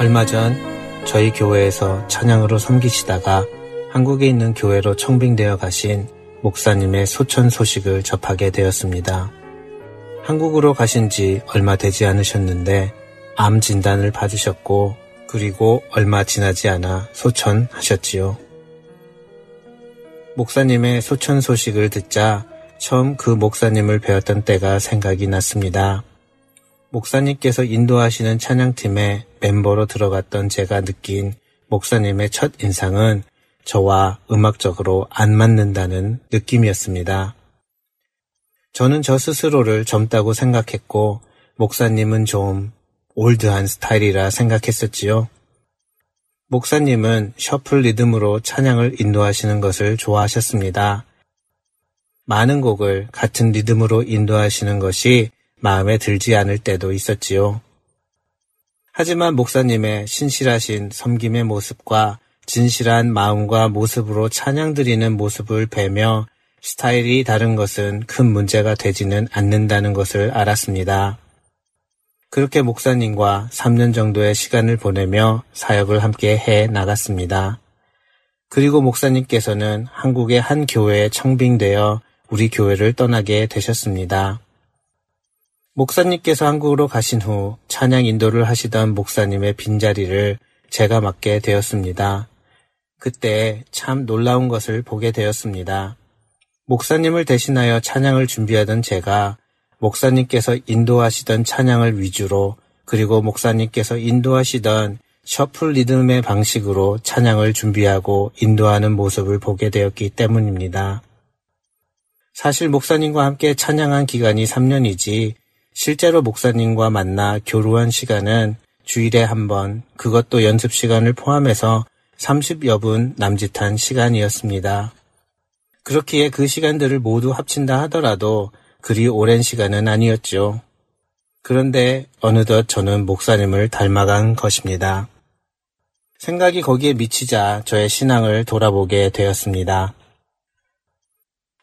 얼마 전 저희 교회에서 찬양으로 섬기시다가 한국에 있는 교회로 청빙되어 가신 목사님의 소천 소식을 접하게 되었습니다. 한국으로 가신 지 얼마 되지 않으셨는데 암 진단을 받으셨고 그리고 얼마 지나지 않아 소천하셨지요. 목사님의 소천 소식을 듣자 처음 그 목사님을 배웠던 때가 생각이 났습니다. 목사님께서 인도하시는 찬양팀에 멤버로 들어갔던 제가 느낀 목사님의 첫 인상은 저와 음악적으로 안 맞는다는 느낌이었습니다. 저는 저 스스로를 젊다고 생각했고 목사님은 좀 올드한 스타일이라 생각했었지요. 목사님은 셔플 리듬으로 찬양을 인도하시는 것을 좋아하셨습니다. 많은 곡을 같은 리듬으로 인도하시는 것이 마음에 들지 않을 때도 있었지요. 하지만 목사님의 신실하신 섬김의 모습과 진실한 마음과 모습으로 찬양 드리는 모습을 뵈며 스타일이 다른 것은 큰 문제가 되지는 않는다는 것을 알았습니다. 그렇게 목사님과 3년 정도의 시간을 보내며 사역을 함께 해 나갔습니다. 그리고 목사님께서는 한국의 한 교회에 청빙되어 우리 교회를 떠나게 되셨습니다. 목사님께서 한국으로 가신 후 찬양 인도를 하시던 목사님의 빈자리를 제가 맡게 되었습니다. 그때 참 놀라운 것을 보게 되었습니다. 목사님을 대신하여 찬양을 준비하던 제가 목사님께서 인도하시던 찬양을 위주로 그리고 목사님께서 인도하시던 셔플 리듬의 방식으로 찬양을 준비하고 인도하는 모습을 보게 되었기 때문입니다. 사실 목사님과 함께 찬양한 기간이 3년이지 실제로 목사님과 만나 교류한 시간은 주일에 한 번, 그것도 연습 시간을 포함해서 30여 분 남짓한 시간이었습니다. 그렇기에 그 시간들을 모두 합친다 하더라도 그리 오랜 시간은 아니었죠. 그런데 어느덧 저는 목사님을 닮아간 것입니다. 생각이 거기에 미치자 저의 신앙을 돌아보게 되었습니다.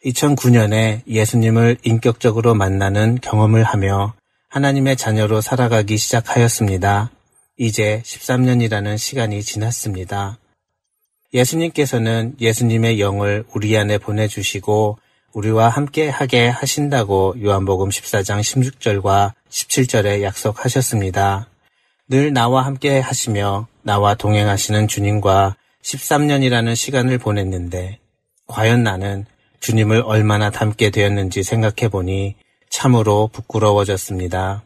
2009년에 예수님을 인격적으로 만나는 경험을 하며 하나님의 자녀로 살아가기 시작하였습니다. 이제 13년이라는 시간이 지났습니다. 예수님께서는 예수님의 영을 우리 안에 보내주시고 우리와 함께 하게 하신다고 요한복음 14장 16절과 17절에 약속하셨습니다. 늘 나와 함께 하시며 나와 동행하시는 주님과 13년이라는 시간을 보냈는데 과연 나는 주님을 얼마나 닮게 되었는지 생각해 보니 참으로 부끄러워졌습니다.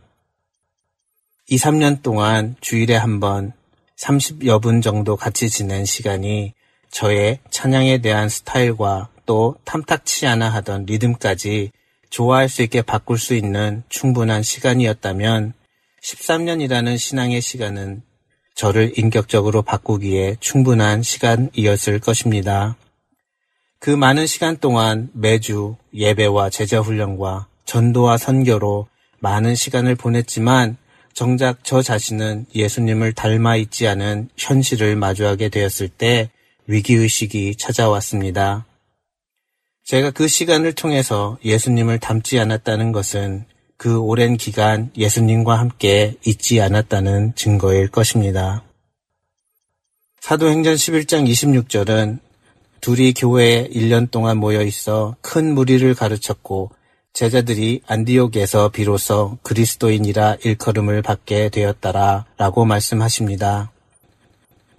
2, 3년 동안 주일에 한 번 30여 분 정도 같이 지낸 시간이 저의 찬양에 대한 스타일과 또 탐탁치 않아 하던 리듬까지 좋아할 수 있게 바꿀 수 있는 충분한 시간이었다면 13년이라는 신앙의 시간은 저를 인격적으로 바꾸기에 충분한 시간이었을 것입니다. 그 많은 시간 동안 매주 예배와 제자 훈련과 전도와 선교로 많은 시간을 보냈지만 정작 저 자신은 예수님을 닮아 있지 않은 현실을 마주하게 되었을 때 위기의식이 찾아왔습니다. 제가 그 시간을 통해서 예수님을 닮지 않았다는 것은 그 오랜 기간 예수님과 함께 있지 않았다는 증거일 것입니다. 사도행전 11장 26절은 둘이 교회에 1년 동안 모여 있어 큰 무리를 가르쳤고 제자들이 안디옥에서 비로소 그리스도인이라 일컬음을 받게 되었다라 라고 말씀하십니다.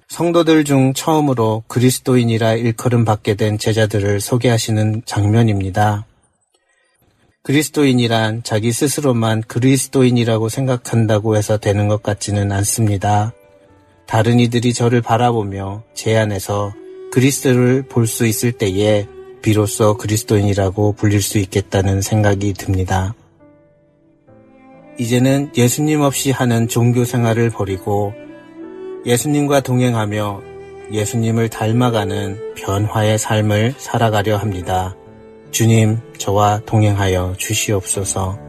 성도들 중 처음으로 그리스도인이라 일컬음 받게 된 제자들을 소개하시는 장면입니다. 그리스도인이란 자기 스스로만 그리스도인이라고 생각한다고 해서 되는 것 같지는 않습니다. 다른 이들이 저를 바라보며 제 안에서 그리스도를 볼 수 있을 때에 비로소 그리스도인이라고 불릴 수 있겠다는 생각이 듭니다. 이제는 예수님 없이 하는 종교 생활을 버리고 예수님과 동행하며 예수님을 닮아가는 변화의 삶을 살아가려 합니다. 주님, 저와 동행하여 주시옵소서.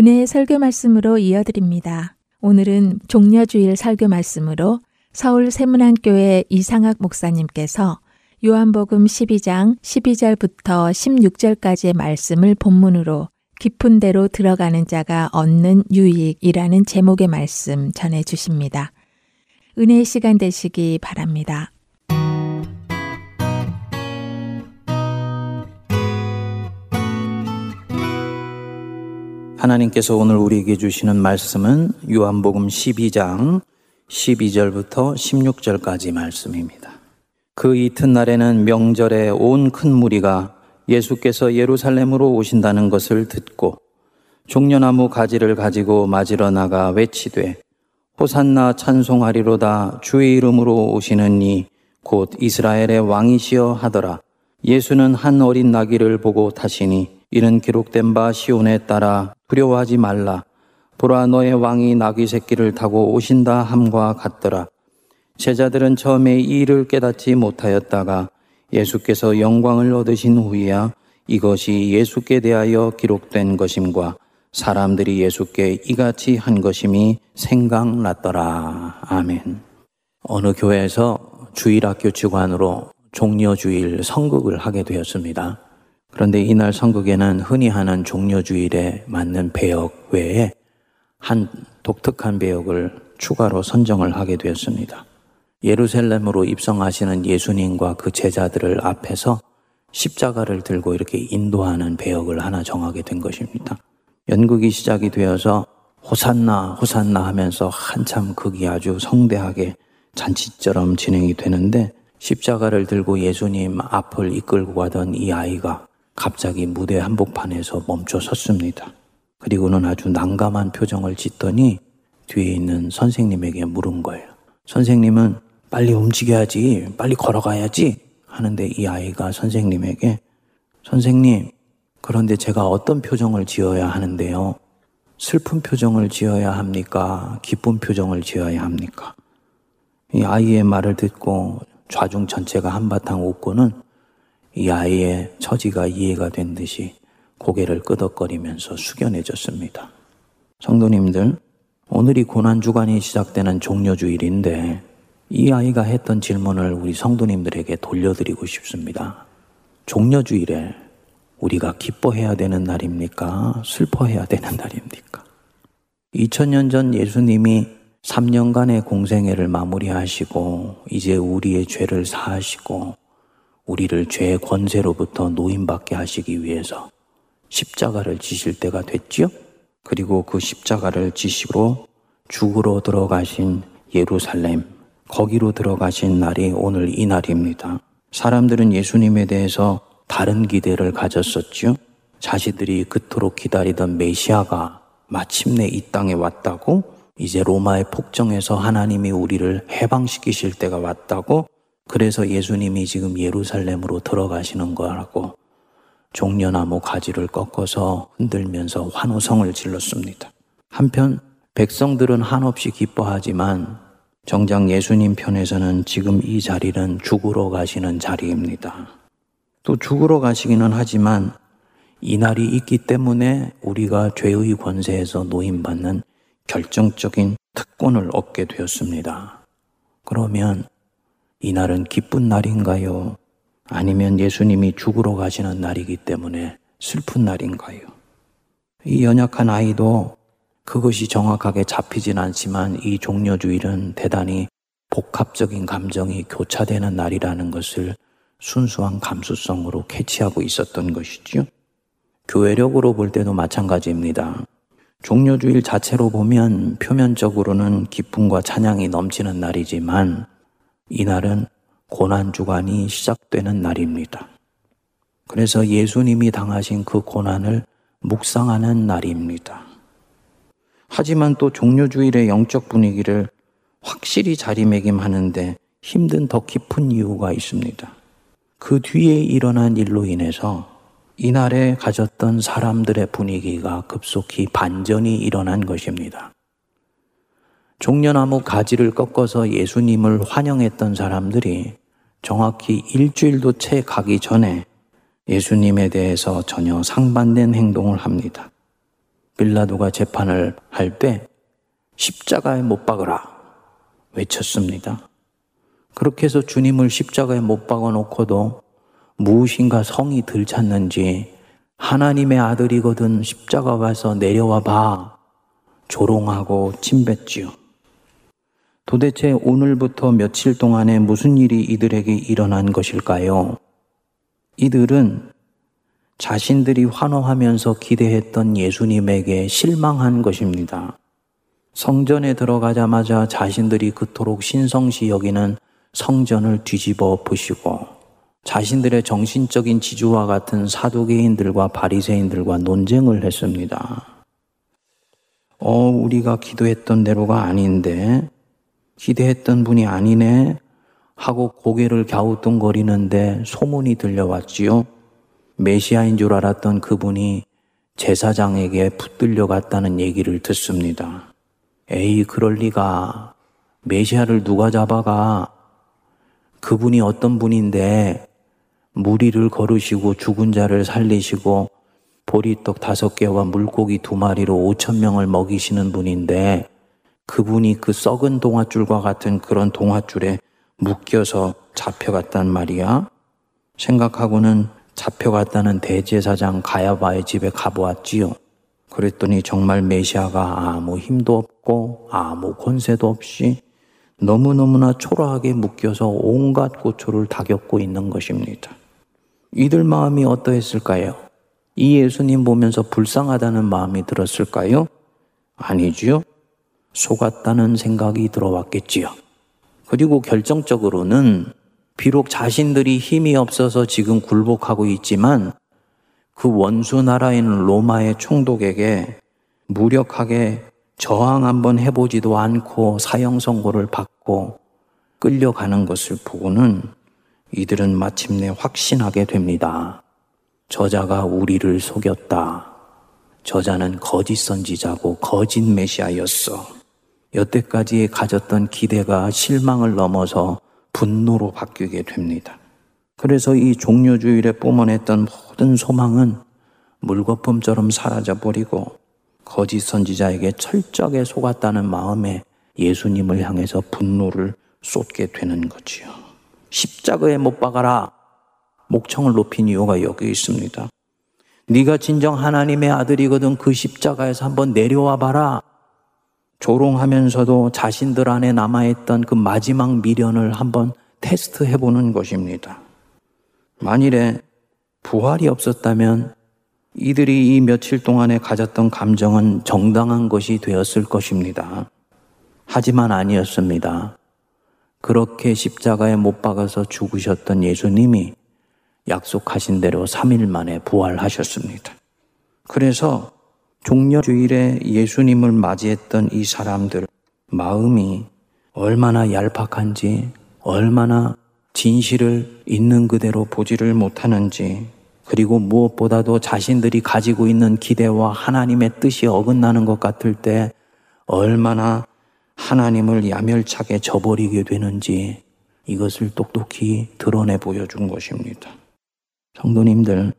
은혜의 설교 말씀으로 이어드립니다. 오늘은 종려주일 설교 말씀으로 서울 세문안교회 이상학 목사님께서 요한복음 12장 12절부터 16절까지의 말씀을 본문으로 깊은 데로 들어가는 자가 얻는 유익이라는 제목의 말씀 전해 주십니다. 은혜의 시간 되시기 바랍니다. 하나님께서 오늘 우리에게 주시는 말씀은 요한복음 12장 12절부터 16절까지 말씀입니다. 그 이튿날에는 명절에 온 큰 무리가 예수께서 예루살렘으로 오신다는 것을 듣고 종려나무 가지를 가지고 맞으러 나가 외치되 호산나 찬송하리로다 주의 이름으로 오시는 이 곧 이스라엘의 왕이시여 하더라. 예수는 한 어린 나귀를 보고 타시니 이는 기록된 바 시온에 따라 두려워하지 말라. 보라 너의 왕이 나귀 새끼를 타고 오신다 함과 같더라. 제자들은 처음에 이 일을 깨닫지 못하였다가 예수께서 영광을 얻으신 후에야 이것이 예수께 대하여 기록된 것임과 사람들이 예수께 이같이 한 것임이 생각났더라. 아멘. 어느 교회에서 주일학교 직관으로 종려 주일 성극을 하게 되었습니다. 그런데 이날 성극에는 흔히 하는 종려주일에 맞는 배역 외에 한 독특한 배역을 추가로 선정을 하게 되었습니다. 예루살렘으로 입성하시는 예수님과 그 제자들을 앞에서 십자가를 들고 이렇게 인도하는 배역을 하나 정하게 된 것입니다. 연극이 시작이 되어서 호산나, 호산나 하면서 한참 극이 아주 성대하게 잔치처럼 진행이 되는데 십자가를 들고 예수님 앞을 이끌고 가던 이 아이가 갑자기 무대 한복판에서 멈춰 섰습니다. 그리고는 아주 난감한 표정을 짓더니 뒤에 있는 선생님에게 물은 거예요. 선생님은 빨리 움직여야지, 빨리 걸어가야지 하는데 이 아이가 선생님에게 선생님, 그런데 제가 어떤 표정을 지어야 하는데요? 슬픈 표정을 지어야 합니까? 기쁜 표정을 지어야 합니까? 이 아이의 말을 듣고 좌중 전체가 한바탕 웃고는 이 아이의 처지가 이해가 된 듯이 고개를 끄덕거리면서 숙연해졌습니다. 성도님들, 오늘이 고난주간이 시작되는 종료주일인데 이 아이가 했던 질문을 우리 성도님들에게 돌려드리고 싶습니다. 종료주일에 우리가 기뻐해야 되는 날입니까? 슬퍼해야 되는 날입니까? 2000년 전 예수님이 3년간의 공생애를 마무리하시고 이제 우리의 죄를 사하시고 우리를 죄의 권세로부터 노인받게 하시기 위해서 십자가를 지실 때가 됐지요? 그리고 그 십자가를 지시고 죽으러 들어가신 예루살렘, 거기로 들어가신 날이 오늘 이 날입니다. 사람들은 예수님에 대해서 다른 기대를 가졌었죠. 자신들이 그토록 기다리던 메시아가 마침내 이 땅에 왔다고, 이제 로마의 폭정에서 하나님이 우리를 해방시키실 때가 왔다고 그래서 예수님이 지금 예루살렘으로 들어가시는 거라고 종려나무 가지를 꺾어서 흔들면서 환호성을 질렀습니다. 한편 백성들은 한없이 기뻐하지만 정작 예수님 편에서는 지금 이 자리는 죽으러 가시는 자리입니다. 또 죽으러 가시기는 하지만 이 날이 있기 때문에 우리가 죄의 권세에서 노인받는 결정적인 특권을 얻게 되었습니다. 그러면 이날은 기쁜 날인가요? 아니면 예수님이 죽으러 가시는 날이기 때문에 슬픈 날인가요? 이 연약한 아이도 그것이 정확하게 잡히진 않지만 이 종려주일은 대단히 복합적인 감정이 교차되는 날이라는 것을 순수한 감수성으로 캐치하고 있었던 것이죠. 교회력으로 볼 때도 마찬가지입니다. 종려주일 자체로 보면 표면적으로는 기쁨과 찬양이 넘치는 날이지만 이날은 고난주간이 시작되는 날입니다. 그래서 예수님이 당하신 그 고난을 묵상하는 날입니다. 하지만 또 종료주일의 영적 분위기를 확실히 자리매김하는데 힘든 더 깊은 이유가 있습니다. 그 뒤에 일어난 일로 인해서 이날에 가졌던 사람들의 분위기가 급속히 반전이 일어난 것입니다. 종려나무 가지를 꺾어서 예수님을 환영했던 사람들이 정확히 일주일도 채 가기 전에 예수님에 대해서 전혀 상반된 행동을 합니다. 빌라도가 재판을 할 때 십자가에 못 박으라 외쳤습니다. 그렇게 해서 주님을 십자가에 못 박아 놓고도 무엇인가 성이 들찼는지 하나님의 아들이거든 십자가 가서 내려와 봐. 조롱하고 침뱉지요. 도대체 오늘부터 며칠 동안에 무슨 일이 이들에게 일어난 것일까요? 이들은 자신들이 환호하면서 기대했던 예수님에게 실망한 것입니다. 성전에 들어가자마자 자신들이 그토록 신성시 여기는 성전을 뒤집어 보시고 자신들의 정신적인 지주와 같은 사두개인들과 바리새인들과 논쟁을 했습니다. 어, 우리가 기도했던 대로가 아닌데 기대했던 분이 아니네 하고 고개를 갸우뚱거리는데 소문이 들려왔지요. 메시아인 줄 알았던 그분이 제사장에게 붙들려 갔다는 얘기를 듣습니다. 에이, 그럴 리가. 메시아를 누가 잡아가? 그분이 어떤 분인데 무리를 걸으시고 죽은 자를 살리시고 보리떡 다섯 개와 물고기 두 마리로 오천 명을 먹이시는 분인데 그분이 그 썩은 동화줄과 같은 그런 동화줄에 묶여서 잡혀갔단 말이야. 생각하고는 잡혀갔다는 대제사장 가야바의 집에 가보았지요. 그랬더니 정말 메시아가 아무 힘도 없고 아무 권세도 없이 너무너무나 초라하게 묶여서 온갖 고초를 다 겪고 있는 것입니다. 이들 마음이 어떠했을까요? 이 예수님 보면서 불쌍하다는 마음이 들었을까요? 아니지요. 속았다는 생각이 들어왔겠지요. 그리고 결정적으로는 비록 자신들이 힘이 없어서 지금 굴복하고 있지만 그 원수 나라인 로마의 총독에게 무력하게 저항 한번 해보지도 않고 사형 선고를 받고 끌려가는 것을 보고는 이들은 마침내 확신하게 됩니다. 저자가 우리를 속였다. 저자는 거짓 선지자고 거짓 메시아였어. 여태까지 가졌던 기대가 실망을 넘어서 분노로 바뀌게 됩니다. 그래서 이 종료주일에 뿜어냈던 모든 소망은 물거품처럼 사라져 버리고 거짓 선지자에게 철저하게 속았다는 마음에 예수님을 향해서 분노를 쏟게 되는 거지요. 십자가에 못 박아라. 목청을 높인 이유가 여기 있습니다. 네가 진정 하나님의 아들이거든 그 십자가에서 한번 내려와 봐라. 조롱하면서도 자신들 안에 남아있던 그 마지막 미련을 한번 테스트해 보는 것입니다. 만일에 부활이 없었다면 이들이 이 며칠 동안에 가졌던 감정은 정당한 것이 되었을 것입니다. 하지만 아니었습니다. 그렇게 십자가에 못 박아서 죽으셨던 예수님이 약속하신 대로 3일 만에 부활하셨습니다. 그래서 종려 주일에 예수님을 맞이했던 이 사람들 마음이 얼마나 얄팍한지, 얼마나 진실을 있는 그대로 보지를 못하는지, 그리고 무엇보다도 자신들이 가지고 있는 기대와 하나님의 뜻이 어긋나는 것 같을 때 얼마나 하나님을 야멸차게 저버리게 되는지 이것을 똑똑히 드러내 보여준 것입니다. 성도님들,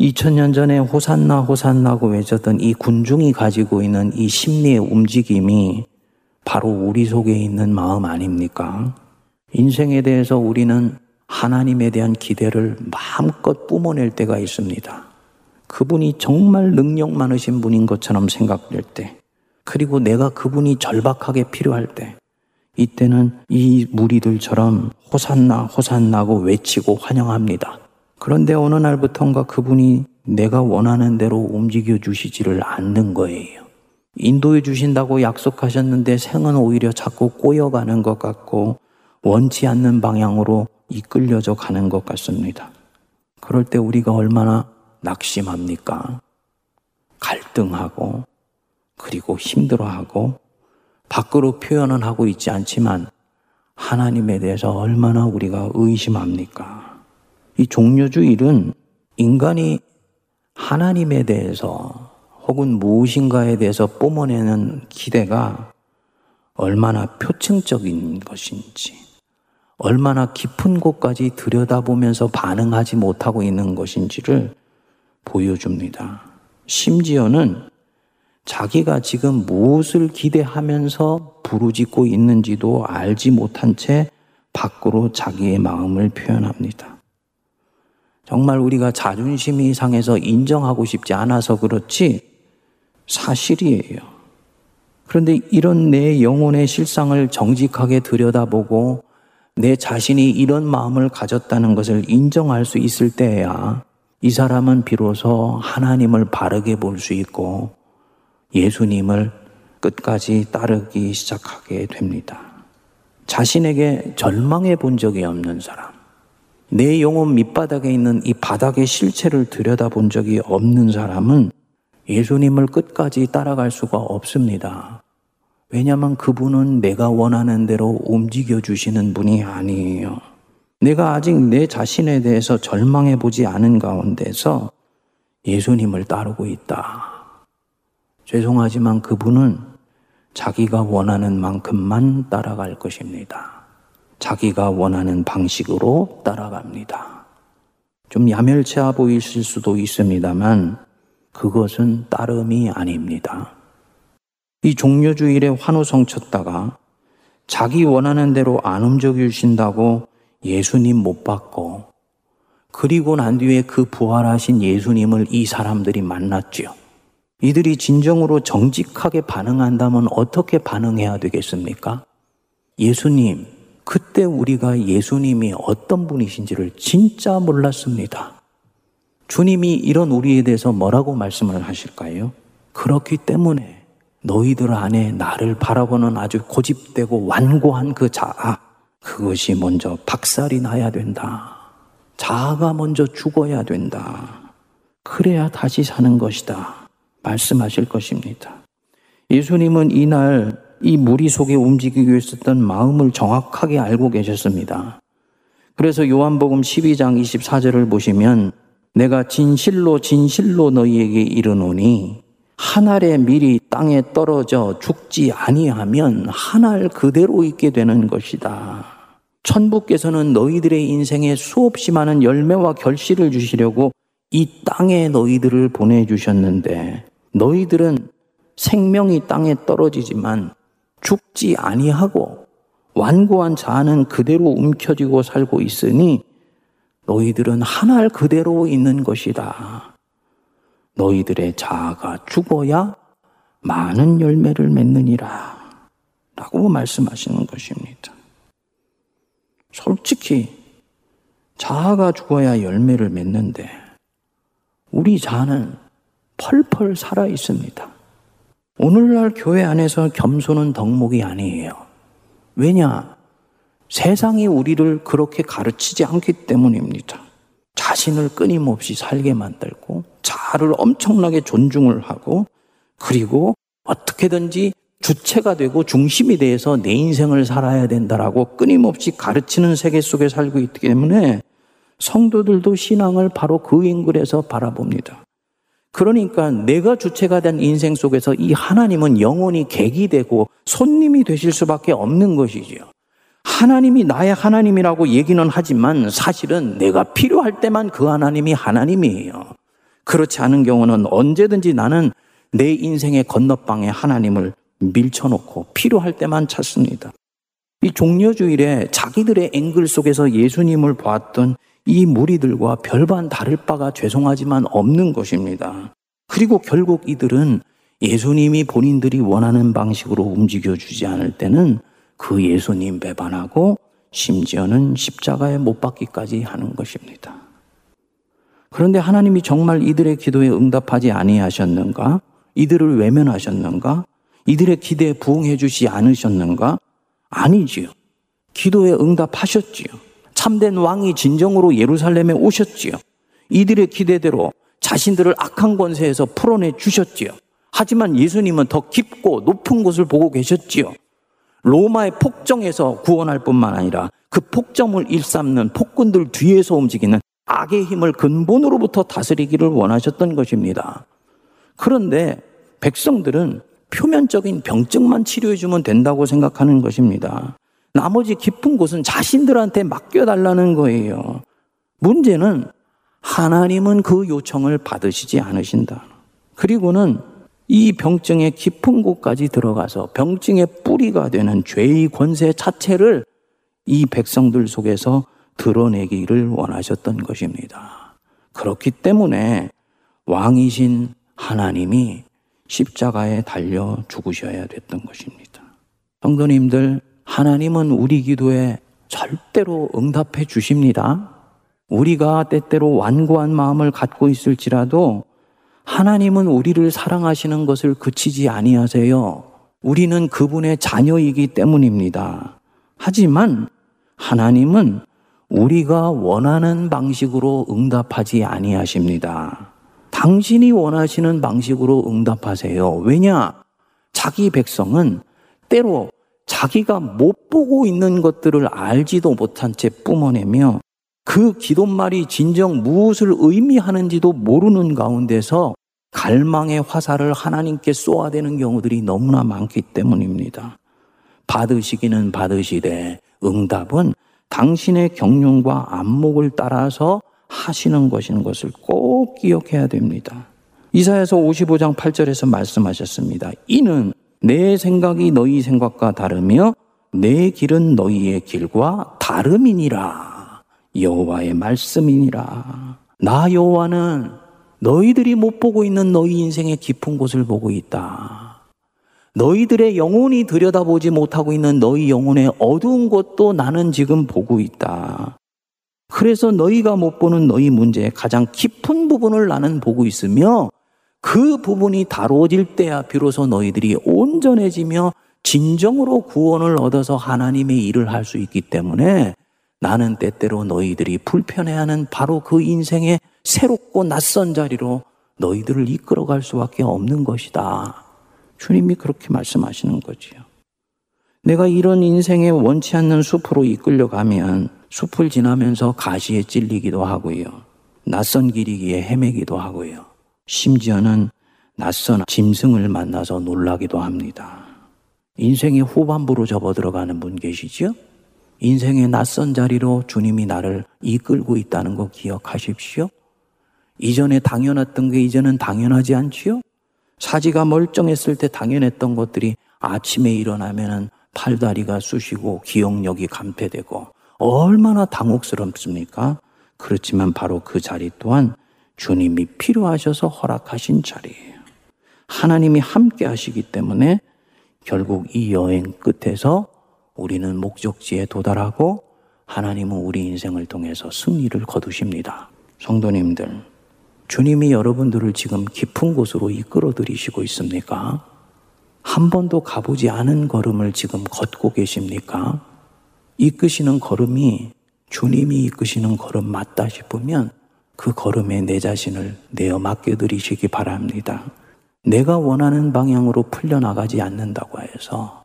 2000년 전에 호산나 호산나고 외쳤던 이 군중이 가지고 있는 이 심리의 움직임이 바로 우리 속에 있는 마음 아닙니까? 인생에 대해서 우리는 하나님에 대한 기대를 마음껏 뿜어낼 때가 있습니다. 그분이 정말 능력 많으신 분인 것처럼 생각될 때, 그리고 내가 그분이 절박하게 필요할 때, 이때는 이 무리들처럼 호산나, 호산나고 외치고 환영합니다. 그런데 어느 날부턴가 그분이 내가 원하는 대로 움직여 주시지를 않는 거예요. 인도해 주신다고 약속하셨는데 생은 오히려 자꾸 꼬여가는 것 같고 원치 않는 방향으로 이끌려져 가는 것 같습니다. 그럴 때 우리가 얼마나 낙심합니까? 갈등하고 그리고 힘들어하고 밖으로 표현은 하고 있지 않지만 하나님에 대해서 얼마나 우리가 의심합니까? 이 종료주일은 인간이 하나님에 대해서 혹은 무엇인가에 대해서 뿜어내는 기대가 얼마나 표층적인 것인지, 얼마나 깊은 곳까지 들여다보면서 반응하지 못하고 있는 것인지를 보여줍니다. 심지어는 자기가 지금 무엇을 기대하면서 부르짖고 있는지도 알지 못한 채 밖으로 자기의 마음을 표현합니다. 정말 우리가 자존심이 상해서 인정하고 싶지 않아서 그렇지 사실이에요. 그런데 이런 내 영혼의 실상을 정직하게 들여다보고 내 자신이 이런 마음을 가졌다는 것을 인정할 수 있을 때야 이 사람은 비로소 하나님을 바르게 볼 수 있고 예수님을 끝까지 따르기 시작하게 됩니다. 자신에게 절망해 본 적이 없는 사람, 내 영혼 밑바닥에 있는 이 바닥의 실체를 들여다 본 적이 없는 사람은 예수님을 끝까지 따라갈 수가 없습니다. 왜냐하면 그분은 내가 원하는 대로 움직여 주시는 분이 아니에요. 내가 아직 내 자신에 대해서 절망해 보지 않은 가운데서 예수님을 따르고 있다. 죄송하지만 그분은 자기가 원하는 만큼만 따라갈 것입니다. 자기가 원하는 방식으로 따라갑니다. 좀 야멸차 보이실 수도 있습니다만 그것은 따름이 아닙니다. 이 종료주일에 환호성 쳤다가 자기 원하는 대로 안 움직여 주신다고 예수님 못 받고 그리고 난 뒤에 그 부활하신 예수님을 이 사람들이 만났지요. 이들이 진정으로 정직하게 반응한다면 어떻게 반응해야 되겠습니까? 예수님, 그때 우리가 예수님이 어떤 분이신지를 진짜 몰랐습니다. 주님이 이런 우리에 대해서 뭐라고 말씀을 하실까요? 그렇기 때문에 너희들 안에 나를 바라보는 아주 고집되고 완고한 그 자아, 그것이 먼저 박살이 나야 된다. 자아가 먼저 죽어야 된다. 그래야 다시 사는 것이다. 말씀하실 것입니다. 예수님은 이날 이 무리 속에 움직이고 있었던 마음을 정확하게 알고 계셨습니다. 그래서 요한복음 12장 24절을 보시면 내가 진실로 진실로 너희에게 이르노니 한 알의 밀이 땅에 떨어져 죽지 아니하면 한 알 그대로 있게 되는 것이다. 천부께서는 너희들의 인생에 수없이 많은 열매와 결실을 주시려고 이 땅에 너희들을 보내주셨는데 너희들은 생명이 땅에 떨어지지만 죽지 아니하고 완고한 자는 그대로 움켜쥐고 살고 있으니 너희들은 한 알 그대로 있는 것이다. 너희들의 자아가 죽어야 많은 열매를 맺느니라. 라고 말씀하시는 것입니다. 솔직히 자아가 죽어야 열매를 맺는데 우리 자아는 펄펄 살아 있습니다. 오늘날 교회 안에서 겸손은 덕목이 아니에요. 왜냐? 세상이 우리를 그렇게 가르치지 않기 때문입니다. 자신을 끊임없이 살게 만들고, 자아를 엄청나게 존중을 하고, 그리고 어떻게든지 주체가 되고 중심이 돼서 내 인생을 살아야 된다라고 끊임없이 가르치는 세계 속에 살고 있기 때문에 성도들도 신앙을 바로 그 앵글에서 바라봅니다. 그러니까 내가 주체가 된 인생 속에서 이 하나님은 영원히 객이 되고 손님이 되실 수밖에 없는 것이지요. 하나님이 나의 하나님이라고 얘기는 하지만 사실은 내가 필요할 때만 그 하나님이 하나님이에요. 그렇지 않은 경우는 언제든지 나는 내 인생의 건너방에 하나님을 밀쳐놓고 필요할 때만 찾습니다. 이 종려주일에 자기들의 앵글 속에서 예수님을 보았던 이 무리들과 별반 다를 바가 죄송하지만 없는 것입니다. 그리고 결국 이들은 예수님이 본인들이 원하는 방식으로 움직여 주지 않을 때는 그 예수님 배반하고 심지어는 십자가에 못 박기까지 하는 것입니다. 그런데 하나님이 정말 이들의 기도에 응답하지 아니하셨는가? 이들을 외면하셨는가? 이들의 기대에 부응해 주지 않으셨는가? 아니지요. 기도에 응답하셨지요. 참된 왕이 진정으로 예루살렘에 오셨지요. 이들의 기대대로 자신들을 악한 권세에서 풀어내 주셨지요. 하지만 예수님은 더 깊고 높은 곳을 보고 계셨지요. 로마의 폭정에서 구원할 뿐만 아니라 그 폭정을 일삼는 폭군들 뒤에서 움직이는 악의 힘을 근본으로부터 다스리기를 원하셨던 것입니다. 그런데 백성들은 표면적인 병증만 치료해주면 된다고 생각하는 것입니다. 나머지 깊은 곳은 자신들한테 맡겨달라는 거예요. 문제는 하나님은 그 요청을 받으시지 않으신다. 그리고는 이 병증의 깊은 곳까지 들어가서 병증의 뿌리가 되는 죄의 권세 자체를 이 백성들 속에서 드러내기를 원하셨던 것입니다. 그렇기 때문에 왕이신 하나님이 십자가에 달려 죽으셔야 됐던 것입니다. 성도님들, 하나님은 우리 기도에 절대로 응답해 주십니다. 우리가 때때로 완고한 마음을 갖고 있을지라도 하나님은 우리를 사랑하시는 것을 그치지 아니하세요. 우리는 그분의 자녀이기 때문입니다. 하지만 하나님은 우리가 원하는 방식으로 응답하지 아니하십니다. 당신이 원하시는 방식으로 응답하세요. 왜냐? 자기 백성은 때로 자기가 못 보고 있는 것들을 알지도 못한 채 뿜어내며 그 기도말이 진정 무엇을 의미하는지도 모르는 가운데서 갈망의 화살을 하나님께 쏘아대는 경우들이 너무나 많기 때문입니다. 받으시기는 받으시되 응답은 당신의 경륜과 안목을 따라서 하시는 것인 것을 꼭 기억해야 됩니다. 이사야서 55장 8절에서 말씀하셨습니다. 이는 내 생각이 너희 생각과 다르며 내 길은 너희의 길과 다름이니라. 여호와의 말씀이니라. 나 여호와는 너희들이 못 보고 있는 너희 인생의 깊은 곳을 보고 있다. 너희들의 영혼이 들여다보지 못하고 있는 너희 영혼의 어두운 곳도 나는 지금 보고 있다. 그래서 너희가 못 보는 너희 문제의 가장 깊은 부분을 나는 보고 있으며 그 부분이 다루어질 때야 비로소 너희들이 온전해지며 진정으로 구원을 얻어서 하나님의 일을 할 수 있기 때문에 나는 때때로 너희들이 불편해하는 바로 그 인생의 새롭고 낯선 자리로 너희들을 이끌어갈 수밖에 없는 것이다. 주님이 그렇게 말씀하시는 거지요. 내가 이런 인생에 원치 않는 숲으로 이끌려가면 숲을 지나면서 가시에 찔리기도 하고요. 낯선 길이기에 헤매기도 하고요. 심지어는 낯선 짐승을 만나서 놀라기도 합니다. 인생의 후반부로 접어 들어가는 분 계시죠? 인생의 낯선 자리로 주님이 나를 이끌고 있다는 거 기억하십시오. 이전에 당연했던 게 이제는 당연하지 않지요? 사지가 멀쩡했을 때 당연했던 것들이 아침에 일어나면은 팔다리가 쑤시고 기억력이 감퇴되고 얼마나 당혹스럽습니까? 그렇지만 바로 그 자리 또한 주님이 필요하셔서 허락하신 자리예요. 하나님이 함께 하시기 때문에 결국 이 여행 끝에서 우리는 목적지에 도달하고 하나님은 우리 인생을 통해서 승리를 거두십니다. 성도님들, 주님이 여러분들을 지금 깊은 곳으로 이끌어 들이시고 있습니까? 한 번도 가보지 않은 걸음을 지금 걷고 계십니까? 이끄시는 걸음이 주님이 이끄시는 걸음 맞다 싶으면 그 걸음에 내 자신을 내어 맡겨드리시기 바랍니다. 내가 원하는 방향으로 풀려나가지 않는다고 해서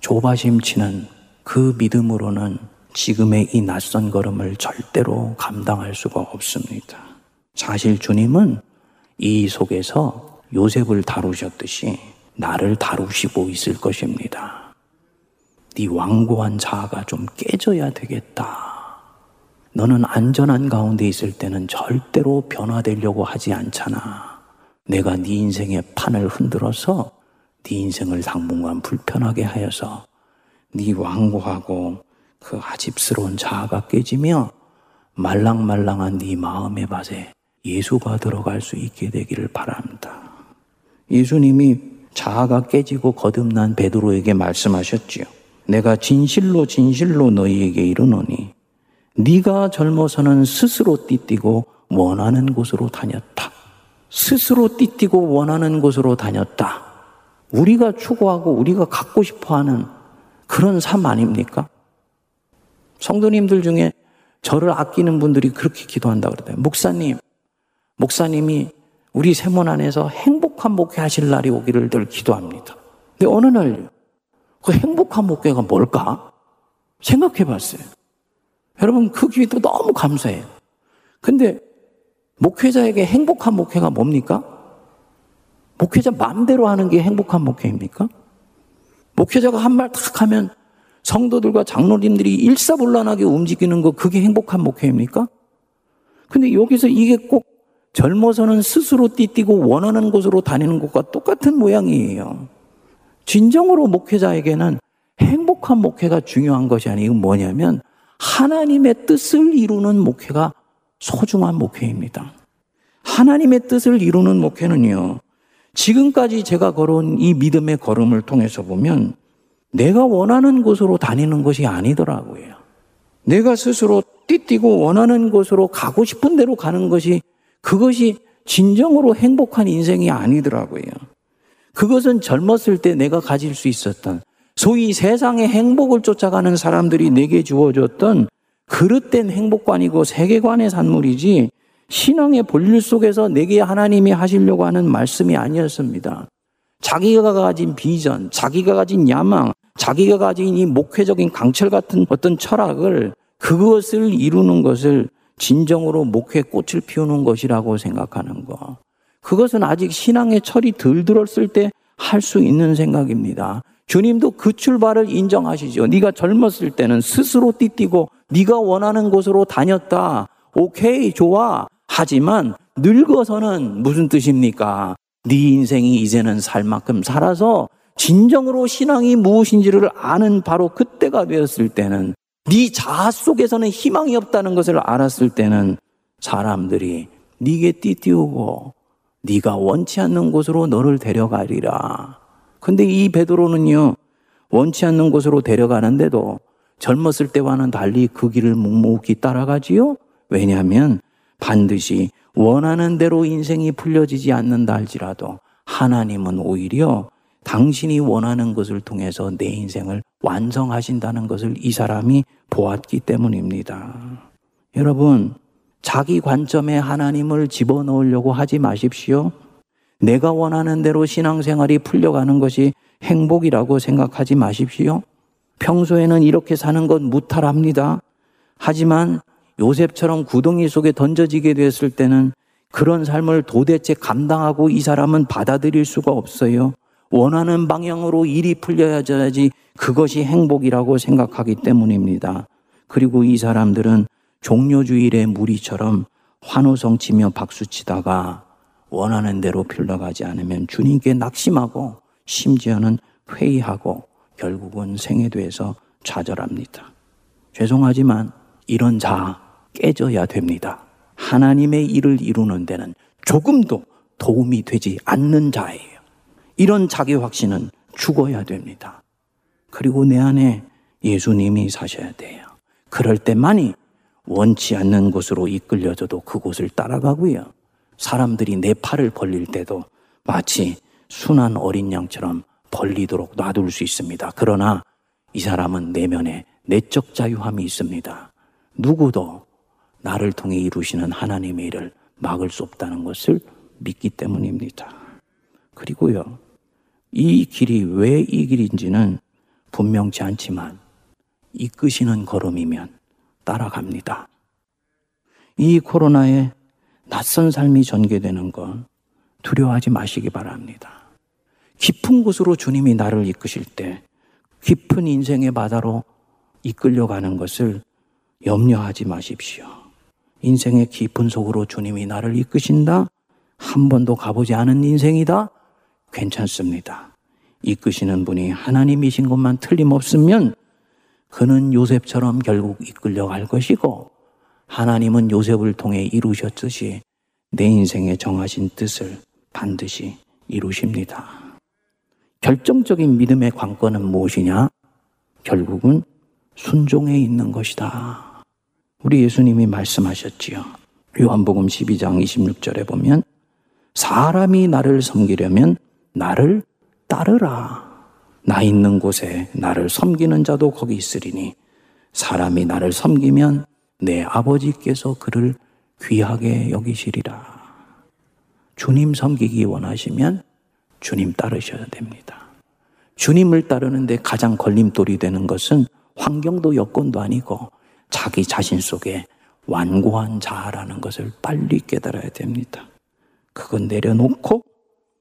조바심 치는 그 믿음으로는 지금의 이 낯선 걸음을 절대로 감당할 수가 없습니다. 사실 주님은 이 속에서 요셉을 다루셨듯이 나를 다루시고 있을 것입니다. 네 완고한 자아가 좀 깨져야 되겠다. 너는 안전한 가운데 있을 때는 절대로 변화되려고 하지 않잖아. 내가 네 인생의 판을 흔들어서 네 인생을 당분간 불편하게 하여서 네 완고하고 그 아집스러운 자아가 깨지며 말랑말랑한 네 마음의 밭에 예수가 들어갈 수 있게 되기를 바랍니다. 예수님이 자아가 깨지고 거듭난 베드로에게 말씀하셨지요. 내가 진실로 진실로 너희에게 이르노니 네가 젊어서는 스스로 띠띠고 원하는 곳으로 다녔다. 스스로 띠띠고 원하는 곳으로 다녔다. 우리가 추구하고 우리가 갖고 싶어 하는 그런 삶 아닙니까? 성도님들 중에 저를 아끼는 분들이 그렇게 기도한다 그러대요. 목사님, 목사님이 우리 세몬 안에서 행복한 목회 하실 날이 오기를 늘 기도합니다. 근데 어느 날, 그 행복한 목회가 뭘까? 생각해 봤어요. 여러분, 그 기도 너무 감사해요. 근데 목회자에게 행복한 목회가 뭡니까? 목회자 마음대로 하는 게 행복한 목회입니까? 목회자가 한 말 탁 하면 성도들과 장로님들이 일사불란하게 움직이는 거 그게 행복한 목회입니까? 근데 여기서 이게 꼭 젊어서는 스스로 띠뛰고 원하는 곳으로 다니는 것과 똑같은 모양이에요. 진정으로 목회자에게는 행복한 목회가 중요한 것이 아니고 뭐냐면 하나님의 뜻을 이루는 목회가 소중한 목회입니다. 하나님의 뜻을 이루는 목회는요, 지금까지 제가 걸어온 이 믿음의 걸음을 통해서 보면 내가 원하는 곳으로 다니는 것이 아니더라고요. 내가 스스로 띠뛰고 원하는 곳으로 가고 싶은 대로 가는 것이 그것이 진정으로 행복한 인생이 아니더라고요. 그것은 젊었을 때 내가 가질 수 있었던 소위 세상의 행복을 쫓아가는 사람들이 내게 주어졌던 그릇된 행복관이고 세계관의 산물이지 신앙의 본질 속에서 내게 하나님이 하시려고 하는 말씀이 아니었습니다. 자기가 가진 비전, 자기가 가진 야망, 자기가 가진 이 목회적인 강철 같은 어떤 철학을 그것을 이루는 것을 진정으로 목회 꽃을 피우는 것이라고 생각하는 거. 그것은 아직 신앙의 철이 덜 들었을 때 할 수 있는 생각입니다. 주님도 그 출발을 인정하시죠. 네가 젊었을 때는 스스로 띠뛰고 네가 원하는 곳으로 다녔다. 오케이, 좋아. 하지만 늙어서는 무슨 뜻입니까? 네 인생이 이제는 살 만큼 살아서 진정으로 신앙이 무엇인지를 아는 바로 그때가 되었을 때는 네 자아 속에서는 희망이 없다는 것을 알았을 때는 사람들이 네게 띠띠우고 네가 원치 않는 곳으로 너를 데려가리라. 근데 이 베드로는요. 원치 않는 곳으로 데려가는데도 젊었을 때와는 달리 그 길을 묵묵히 따라가지요. 왜냐하면 반드시 원하는 대로 인생이 풀려지지 않는다 할지라도 하나님은 오히려 당신이 원하는 것을 통해서 내 인생을 완성하신다는 것을 이 사람이 보았기 때문입니다. 여러분, 자기 관점에 하나님을 집어넣으려고 하지 마십시오. 내가 원하는 대로 신앙생활이 풀려가는 것이 행복이라고 생각하지 마십시오. 평소에는 이렇게 사는 것 무탈합니다. 하지만 요셉처럼 구덩이 속에 던져지게 되었을 때는 그런 삶을 도대체 감당하고 이 사람은 받아들일 수가 없어요. 원하는 방향으로 일이 풀려야지 그것이 행복이라고 생각하기 때문입니다. 그리고 이 사람들은 종료주일의 무리처럼 환호성 치며 박수 치다가 원하는 대로 풀려가지 않으면 주님께 낙심하고 심지어는 회의하고 결국은 생애돼서 좌절합니다. 죄송하지만 이런 자 깨져야 됩니다. 하나님의 일을 이루는 데는 조금도 도움이 되지 않는 자예요. 이런 자기 확신은 죽어야 됩니다. 그리고 내 안에 예수님이 사셔야 돼요. 그럴 때만이 원치 않는 곳으로 이끌려져도 그곳을 따라가고요. 사람들이 내 팔을 벌릴 때도 마치 순한 어린 양처럼 벌리도록 놔둘 수 있습니다. 그러나 이 사람은 내면에 내적 자유함이 있습니다. 누구도 나를 통해 이루시는 하나님의 일을 막을 수 없다는 것을 믿기 때문입니다. 그리고요, 이 길이 왜 이 길인지는 분명치 않지만 이끄시는 걸음이면 따라갑니다. 이 코로나에 낯선 삶이 전개되는 건 두려워하지 마시기 바랍니다. 깊은 곳으로 주님이 나를 이끄실 때 깊은 인생의 바다로 이끌려가는 것을 염려하지 마십시오. 인생의 깊은 속으로 주님이 나를 이끄신다? 한 번도 가보지 않은 인생이다? 괜찮습니다. 이끄시는 분이 하나님이신 것만 틀림없으면 그는 요셉처럼 결국 이끌려갈 것이고 하나님은 요셉을 통해 이루셨듯이 내 인생에 정하신 뜻을 반드시 이루십니다. 결정적인 믿음의 관건은 무엇이냐? 결국은 순종에 있는 것이다. 우리 예수님이 말씀하셨지요. 요한복음 12장 26절에 보면 사람이 나를 섬기려면 나를 따르라. 나 있는 곳에 나를 섬기는 자도 거기 있으리니 사람이 나를 섬기면 내 아버지께서 그를 귀하게 여기시리라. 주님 섬기기 원하시면 주님 따르셔야 됩니다. 주님을 따르는데 가장 걸림돌이 되는 것은 환경도 여건도 아니고 자기 자신 속에 완고한 자아라는 것을 빨리 깨달아야 됩니다. 그건 내려놓고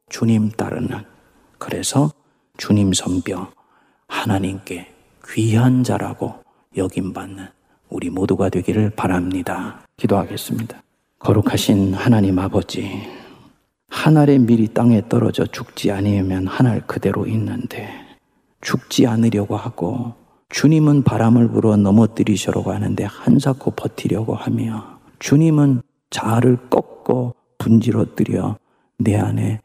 주님 따르는 그래서 주님 섬겨 하나님께 귀한 자라고 여김받는 우리 모두가 되기를 바랍니다. 기도하겠습니다. 거룩하신 하나님 아버지, 한 알의 밀이 땅에 떨어져 죽지 아니하면 한 알 그대로 있는데 죽지 않으려고 하고 주님은 바람을 불어 넘어뜨리시려고 하는데 한사코 버티려고 하며 주님은 자아를 꺾고 분지러뜨려 내 안에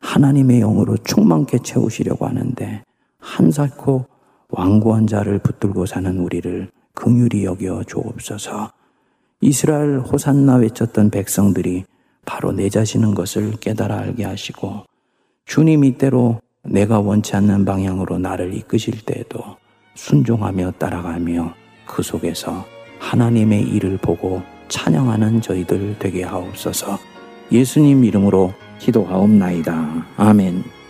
하나님의 영으로 충만케 채우시려고 하는데 한사코 완고한 자를 붙들고 사는 우리를 긍휼히 여겨 주옵소서. 이스라엘 호산나 외쳤던 백성들이 바로 내 자신은 것을 깨달아 알게 하시고 주님 이때로 내가 원치 않는 방향으로 나를 이끄실 때에도 순종하며 따라가며 그 속에서 하나님의 일을 보고 찬양하는 저희들 되게 하옵소서 예수님 이름으로 기도하옵나이다. 아멘.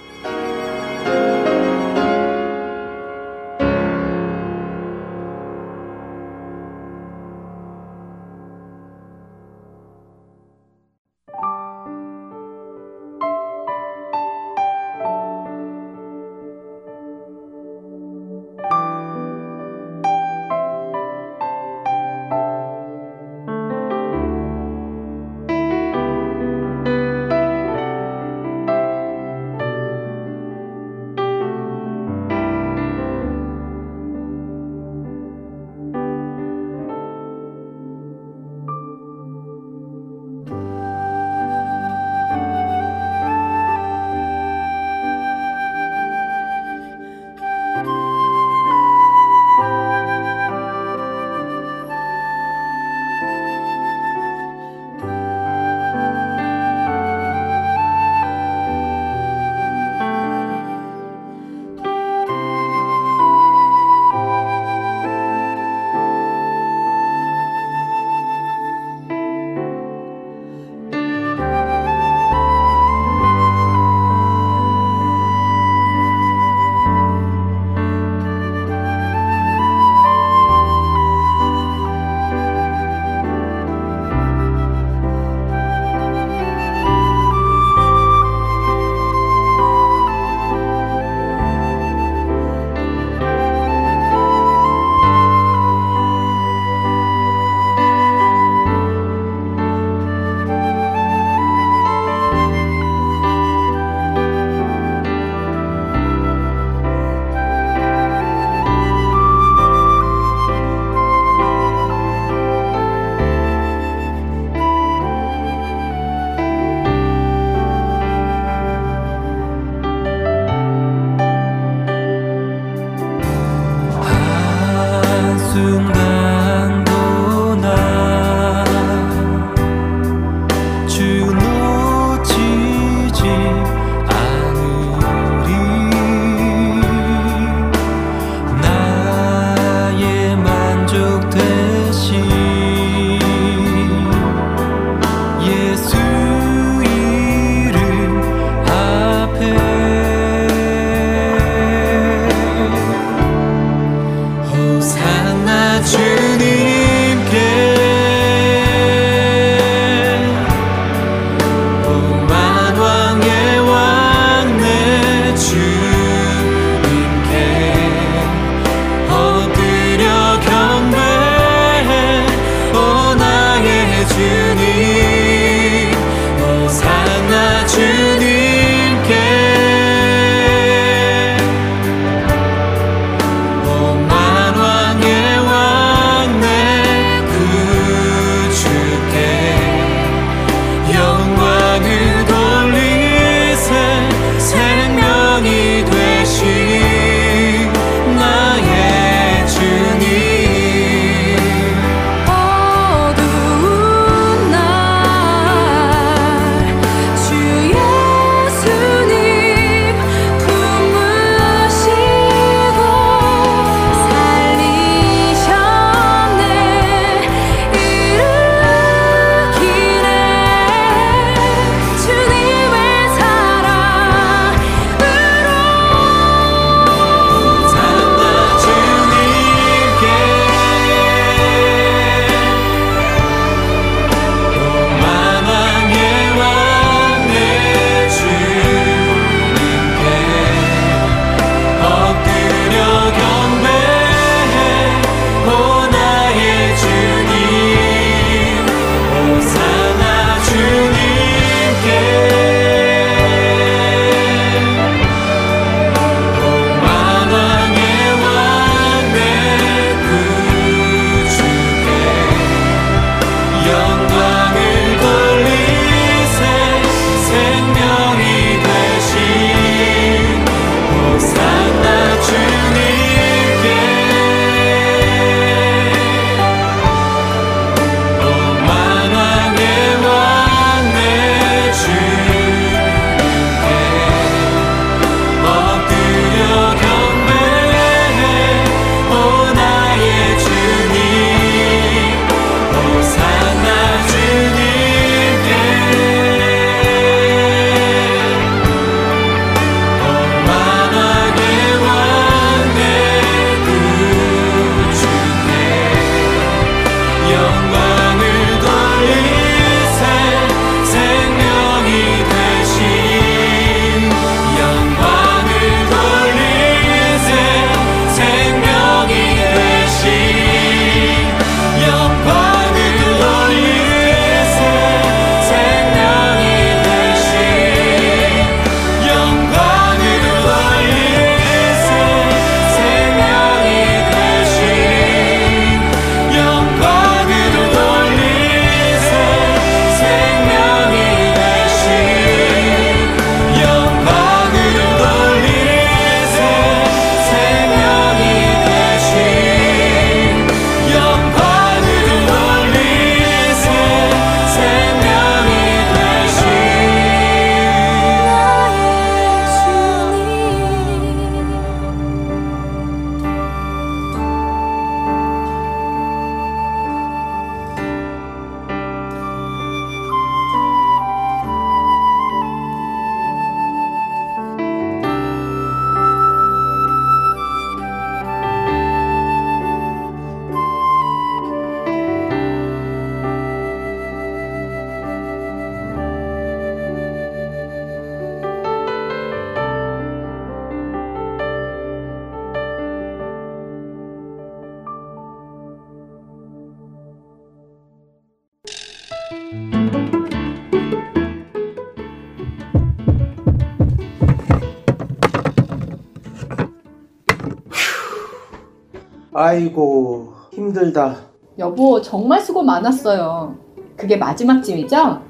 여보, 정말 수고 많았어요. 그게 마지막 짐이죠?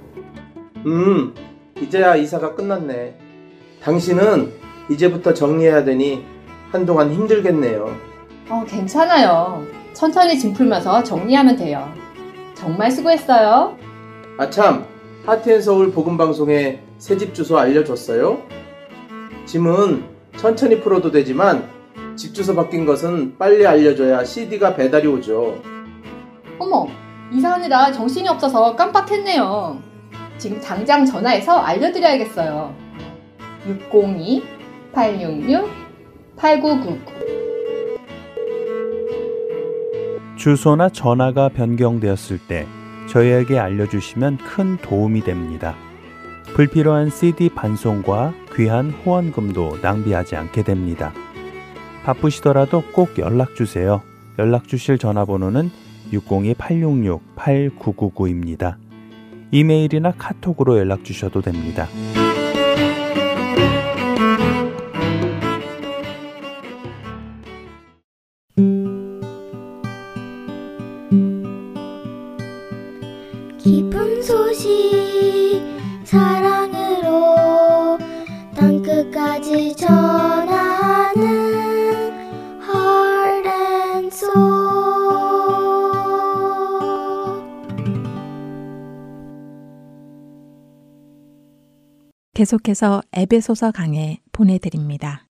음, 이제야 이사가 끝났네. 당신은 이제부터 정리해야 되니 한동안 힘들겠네요. 어, 괜찮아요. 천천히 짐 풀면서 정리하면 돼요. 정말 수고했어요. 아참, 하트앤서울 복음방송에 새집 주소 알려줬어요? 짐은 천천히 풀어도 되지만 집 주소 바뀐 것은 빨리 알려줘야 CD가 배달이 오죠. 어머, 이사하느라 정신이 없어서 깜빡했네요. 지금 당장 전화해서 알려드려야겠어요. 602-866-8999 주소나 전화가 변경되었을 때 저희에게 알려주시면 큰 도움이 됩니다. 불필요한 CD 반송과 귀한 후원금도 낭비하지 않게 됩니다. 바쁘시더라도 꼭 연락 주세요. 연락 주실 전화번호는 602-866-8999입니다. 이메일이나 카톡으로 연락 주셔도 됩니다. 계속해서 에베소서 강해 보내드립니다.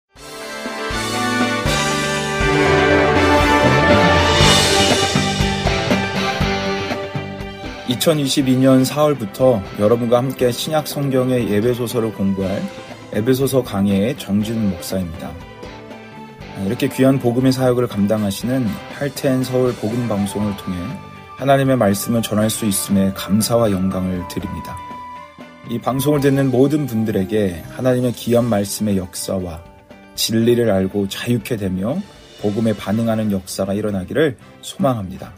2022년 4월부터 여러분과 함께 신약 성경의 예배 소설을 공부할 에베소서 강해의 정진 목사입니다. 이렇게 귀한 복음의 사역을 감당하시는 할텐 서울 복음 방송을 통해 하나님의 말씀을 전할 수 있음에 감사와 영광을 드립니다. 이 방송을 듣는 모든 분들에게 하나님의 귀한 말씀의 역사와 진리를 알고 자유케 되며 복음에 반응하는 역사가 일어나기를 소망합니다.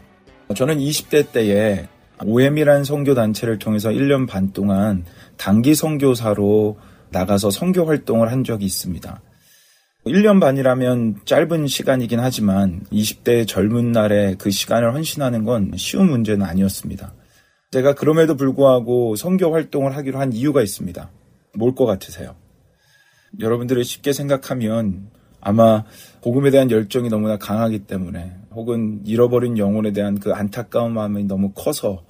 저는 20대 때에 OM이라는 선교 단체를 통해서 1년 반 동안 단기 선교사로 나가서 선교 활동을 한 적이 있습니다. 1년 반이라면 짧은 시간이긴 하지만 20대 젊은 날에 그 시간을 헌신하는 건 쉬운 문제는 아니었습니다. 제가 그럼에도 불구하고 선교 활동을 하기로 한 이유가 있습니다. 뭘 것 같으세요? 여러분들이 쉽게 생각하면 아마 복음에 대한 열정이 너무나 강하기 때문에 혹은 잃어버린 영혼에 대한 그 안타까운 마음이 너무 커서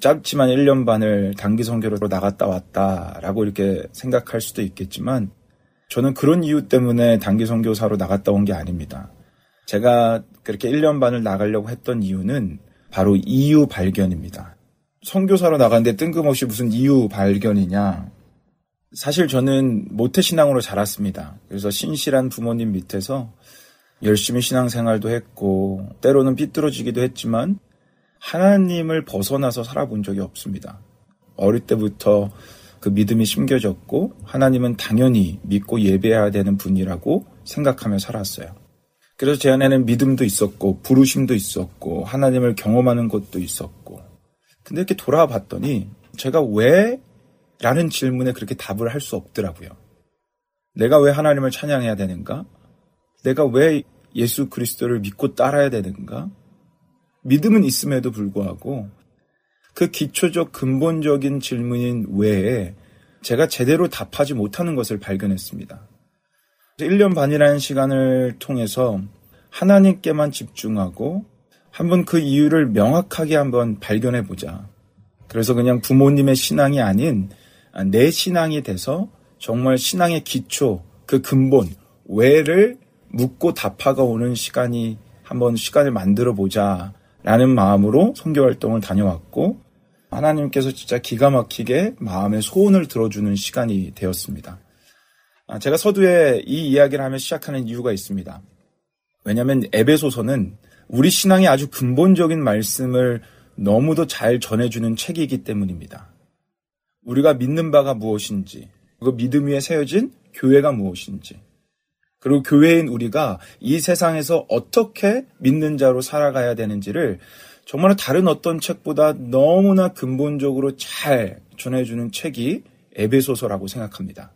짧지만 1년 반을 단기 선교로 나갔다 왔다라고 이렇게 생각할 수도 있겠지만 저는 그런 이유 때문에 단기 선교사로 나갔다 온 게 아닙니다. 제가 그렇게 1년 반을 나가려고 했던 이유는 바로 이유 발견입니다. 선교사로 나갔는데 뜬금없이 무슨 이유 발견이냐? 사실 저는 모태 신앙으로 자랐습니다. 그래서 신실한 부모님 밑에서 열심히 신앙생활도 했고 때로는 삐뚤어지기도 했지만 하나님을 벗어나서 살아본 적이 없습니다. 어릴 때부터 그 믿음이 심겨졌고 하나님은 당연히 믿고 예배해야 되는 분이라고 생각하며 살았어요. 그래서 제 안에는 믿음도 있었고 부르심도 있었고 하나님을 경험하는 것도 있었고 근데 이렇게 돌아와 봤더니 제가 왜? 라는 질문에 그렇게 답을 할 수 없더라고요. 내가 왜 하나님을 찬양해야 되는가? 내가 왜 예수 그리스도를 믿고 따라야 되는가? 믿음은 있음에도 불구하고 그 기초적 근본적인 질문인 외에 제가 제대로 답하지 못하는 것을 발견했습니다. 1년 반이라는 시간을 통해서 하나님께만 집중하고 한번 그 이유를 명확하게 한번 발견해 보자. 그래서 그냥 부모님의 신앙이 아닌 내 신앙이 돼서 정말 신앙의 기초, 그 근본, 왜를 묻고 답하가 오는 시간이 한번 시간을 만들어 보자. 라는 마음으로 선교 활동을 다녀왔고 하나님께서 진짜 기가 막히게 마음의 소원을 들어주는 시간이 되었습니다. 아, 제가 서두에 이 이야기를 하며 시작하는 이유가 있습니다. 왜냐하면 에베소서는 우리 신앙의 아주 근본적인 말씀을 너무도 잘 전해주는 책이기 때문입니다. 우리가 믿는 바가 무엇인지, 그 믿음 위에 세워진 교회가 무엇인지, 그리고 교회인 우리가 이 세상에서 어떻게 믿는 자로 살아가야 되는지를 정말 다른 어떤 책보다 너무나 근본적으로 잘 전해주는 책이 에베소서라고 생각합니다.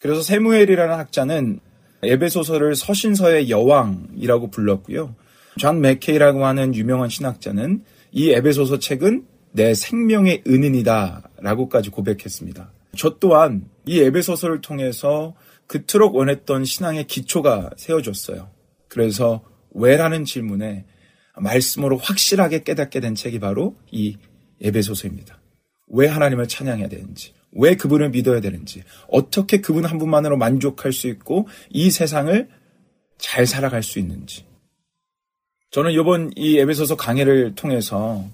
그래서 세무엘이라는 학자는 에베소서를 서신서의 여왕이라고 불렀고요. 존 맥케이라고 하는 유명한 신학자는 이 에베소서 책은 내 생명의 은인이다 라고까지 고백했습니다. 저 또한 이 에베소서를 통해서 그토록 원했던 신앙의 기초가 세워졌어요. 그래서 왜라는 질문에 말씀으로 확실하게 깨닫게 된 책이 바로 이 에베소서입니다. 왜 하나님을 찬양해야 되는지, 왜 그분을 믿어야 되는지, 어떻게 그분 한 분만으로 만족할 수 있고 이 세상을 잘 살아갈 수 있는지. 저는 이번 이 에베소서 강해를 통해서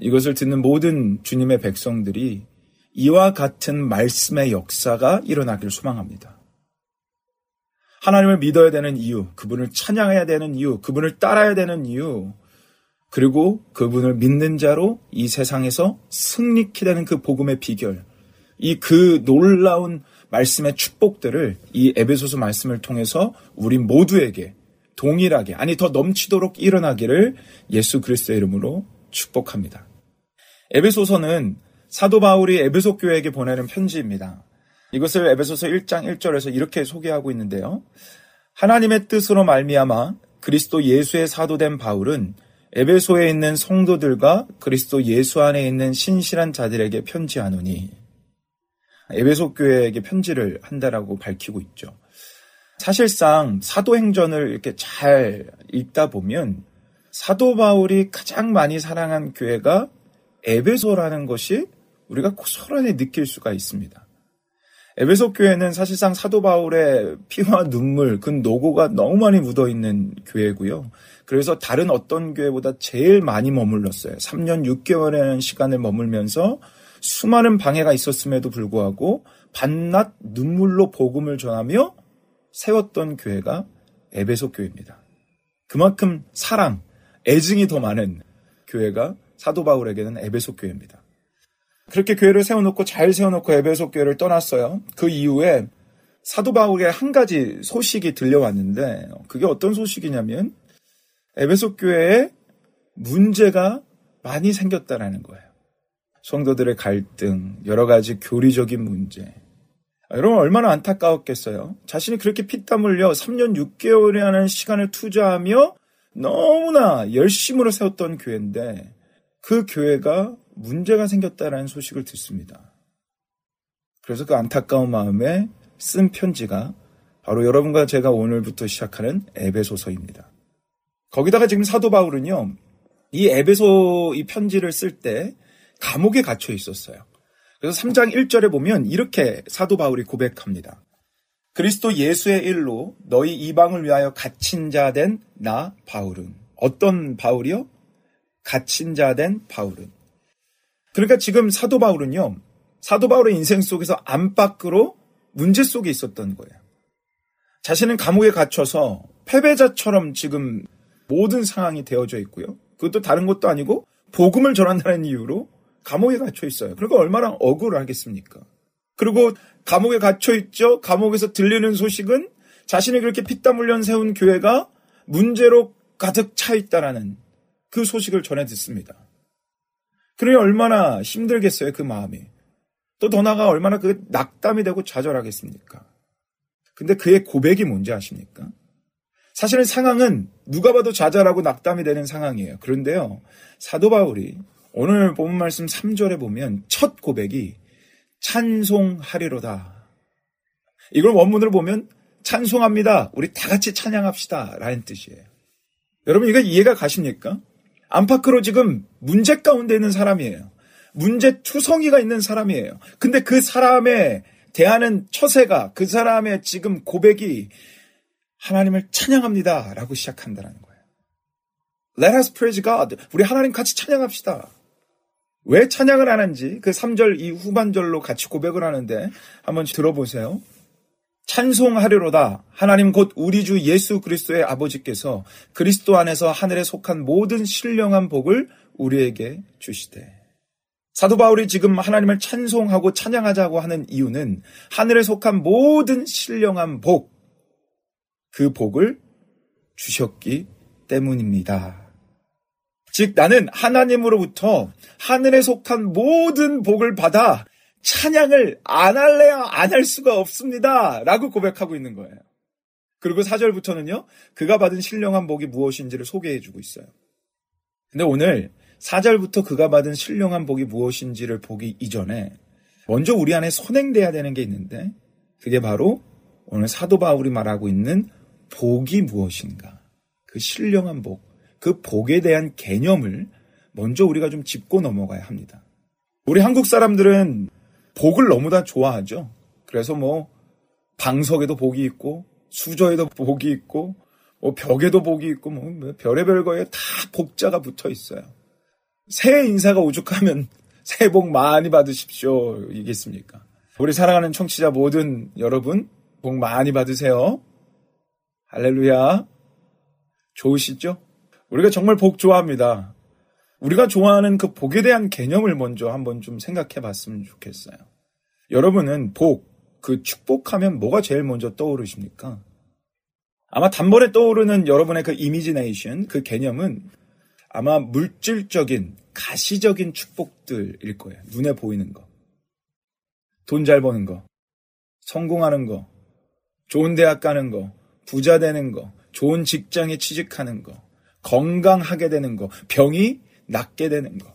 이것을 듣는 모든 주님의 백성들이 이와 같은 말씀의 역사가 일어나길 소망합니다. 하나님을 믿어야 되는 이유, 그분을 찬양해야 되는 이유, 그분을 따라야 되는 이유, 그리고 그분을 믿는 자로 이 세상에서 승리케 되는 그 복음의 비결, 이 그 놀라운 말씀의 축복들을 이 에베소서 말씀을 통해서 우리 모두에게 동일하게, 아니 더 넘치도록 일어나기를 예수 그리스도의 이름으로 축복합니다. 에베소서는 사도 바울이 에베소 교회에게 보내는 편지입니다. 이것을 에베소서 1장 1절에서 이렇게 소개하고 있는데요. 하나님의 뜻으로 말미암아 그리스도 예수의 사도된 바울은 에베소에 있는 성도들과 그리스도 예수 안에 있는 신실한 자들에게 편지하노니 에베소 교회에게 편지를 한다라고 밝히고 있죠. 사실상 사도행전을 이렇게 잘 읽다 보면 사도 바울이 가장 많이 사랑한 교회가 에베소라는 것이 우리가 고스란히 느낄 수가 있습니다. 에베소 교회는 사실상 사도 바울의 피와 눈물, 그 노고가 너무 많이 묻어 있는 교회고요. 그래서 다른 어떤 교회보다 제일 많이 머물렀어요. 3년 6개월의 시간을 머물면서 수많은 방해가 있었음에도 불구하고 반낮 눈물로 복음을 전하며 세웠던 교회가 에베소 교회입니다. 그만큼 사랑, 애증이 더 많은 교회가 사도 바울에게는 에베소 교회입니다. 그렇게 교회를 세워놓고 잘 세워놓고 에베소 교회를 떠났어요. 그 이후에 사도 바울의 한 가지 소식이 들려왔는데 그게 어떤 소식이냐면 에베소 교회에 문제가 많이 생겼다라는 거예요. 성도들의 갈등, 여러 가지 교리적인 문제. 여러분 얼마나 안타까웠겠어요. 자신이 그렇게 피땀 흘려 3년 6개월이라는 시간을 투자하며 너무나 열심으로 세웠던 교회인데 그 교회가 문제가 생겼다라는 소식을 듣습니다. 그래서 그 안타까운 마음에 쓴 편지가 바로 여러분과 제가 오늘부터 시작하는 에베소서입니다. 거기다가 지금 사도 바울은요, 이 에베소 이 편지를 쓸 때 감옥에 갇혀 있었어요. 그래서 3장 1절에 보면 이렇게 사도 바울이 고백합니다. 그리스도 예수의 일로 너희 이방을 위하여 갇힌 자 된 나 바울은 어떤 바울이요? 갇힌 자 된 바울은 그러니까 지금 사도 바울은요, 사도 바울의 인생 속에서 안팎으로 문제 속에 있었던 거예요. 자신은 감옥에 갇혀서 패배자처럼 지금 모든 상황이 되어져 있고요. 그것도 다른 것도 아니고 복음을 전한다는 이유로 감옥에 갇혀 있어요. 그러니까 얼마나 억울하겠습니까? 그리고 감옥에 갇혀 있죠. 감옥에서 들리는 소식은 자신이 그렇게 피땀 흘려 세운 교회가 문제로 가득 차 있다라는 그 소식을 전해 듣습니다. 그러니 얼마나 힘들겠어요, 그 마음이. 또 더 나아가 얼마나 그 낙담이 되고 좌절하겠습니까? 근데 그의 고백이 뭔지 아십니까? 사실은 상황은 누가 봐도 좌절하고 낙담이 되는 상황이에요. 그런데요, 사도 바울이 오늘 본 말씀 3절에 보면 첫 고백이 찬송하리로다. 이걸 원문으로 보면 찬송합니다. 우리 다 같이 찬양합시다. 라는 뜻이에요. 여러분, 이거 이해가 가십니까? 안팎으로 지금 문제 가운데 있는 사람이에요. 문제 투성이가 있는 사람이에요. 근데 그 사람의 대하는 처세가 그 사람의 지금 고백이 하나님을 찬양합니다. 라고 시작한다는 거예요. Let us praise God. 우리 하나님 같이 찬양합시다. 왜 찬양을 하는지 그 3절 이 후반절로 같이 고백을 하는데 한번 들어보세요. 찬송하리로다. 하나님 곧 우리 주 예수 그리스도의 아버지께서 그리스도 안에서 하늘에 속한 모든 신령한 복을 우리에게 주시되. 사도 바울이 지금 하나님을 찬송하고 찬양하자고 하는 이유는 하늘에 속한 모든 신령한 복, 그 복을 주셨기 때문입니다. 즉, 나는 하나님으로부터 하늘에 속한 모든 복을 받아 찬양을 안 할래야 안 할 수가 없습니다. 라고 고백하고 있는 거예요. 그리고 4절부터는요, 그가 받은 신령한 복이 무엇인지를 소개해 주고 있어요. 근데 오늘 4절부터 그가 받은 신령한 복이 무엇인지를 보기 이전에 먼저 우리 안에 선행돼야 되는 게 있는데 그게 바로 오늘 사도 바울이 말하고 있는 복이 무엇인가? 그 신령한 복, 그 복에 대한 개념을 먼저 우리가 좀 짚고 넘어가야 합니다. 우리 한국 사람들은 복을 너무나 좋아하죠. 그래서 뭐 방석에도 복이 있고 수저에도 복이 있고 뭐 벽에도 복이 있고 뭐 별의별 거에 다 복자가 붙어 있어요. 새해 인사가 오죽하면 새해 복 많이 받으십시오. 이겠습니까? 우리 사랑하는 청취자 모든 여러분 복 많이 받으세요. 할렐루야. 좋으시죠? 우리가 정말 복 좋아합니다. 우리가 좋아하는 그 복에 대한 개념을 먼저 한번 좀 생각해 봤으면 좋겠어요. 여러분은 복, 그 축복하면 뭐가 제일 먼저 떠오르십니까? 아마 단번에 떠오르는 여러분의 그 이미지네이션, 그 개념은 아마 물질적인, 가시적인 축복들일 거예요. 눈에 보이는 거. 돈 잘 버는 거. 성공하는 거. 좋은 대학 가는 거. 부자 되는 거. 좋은 직장에 취직하는 거. 건강하게 되는 거. 병이 낫게 되는 거.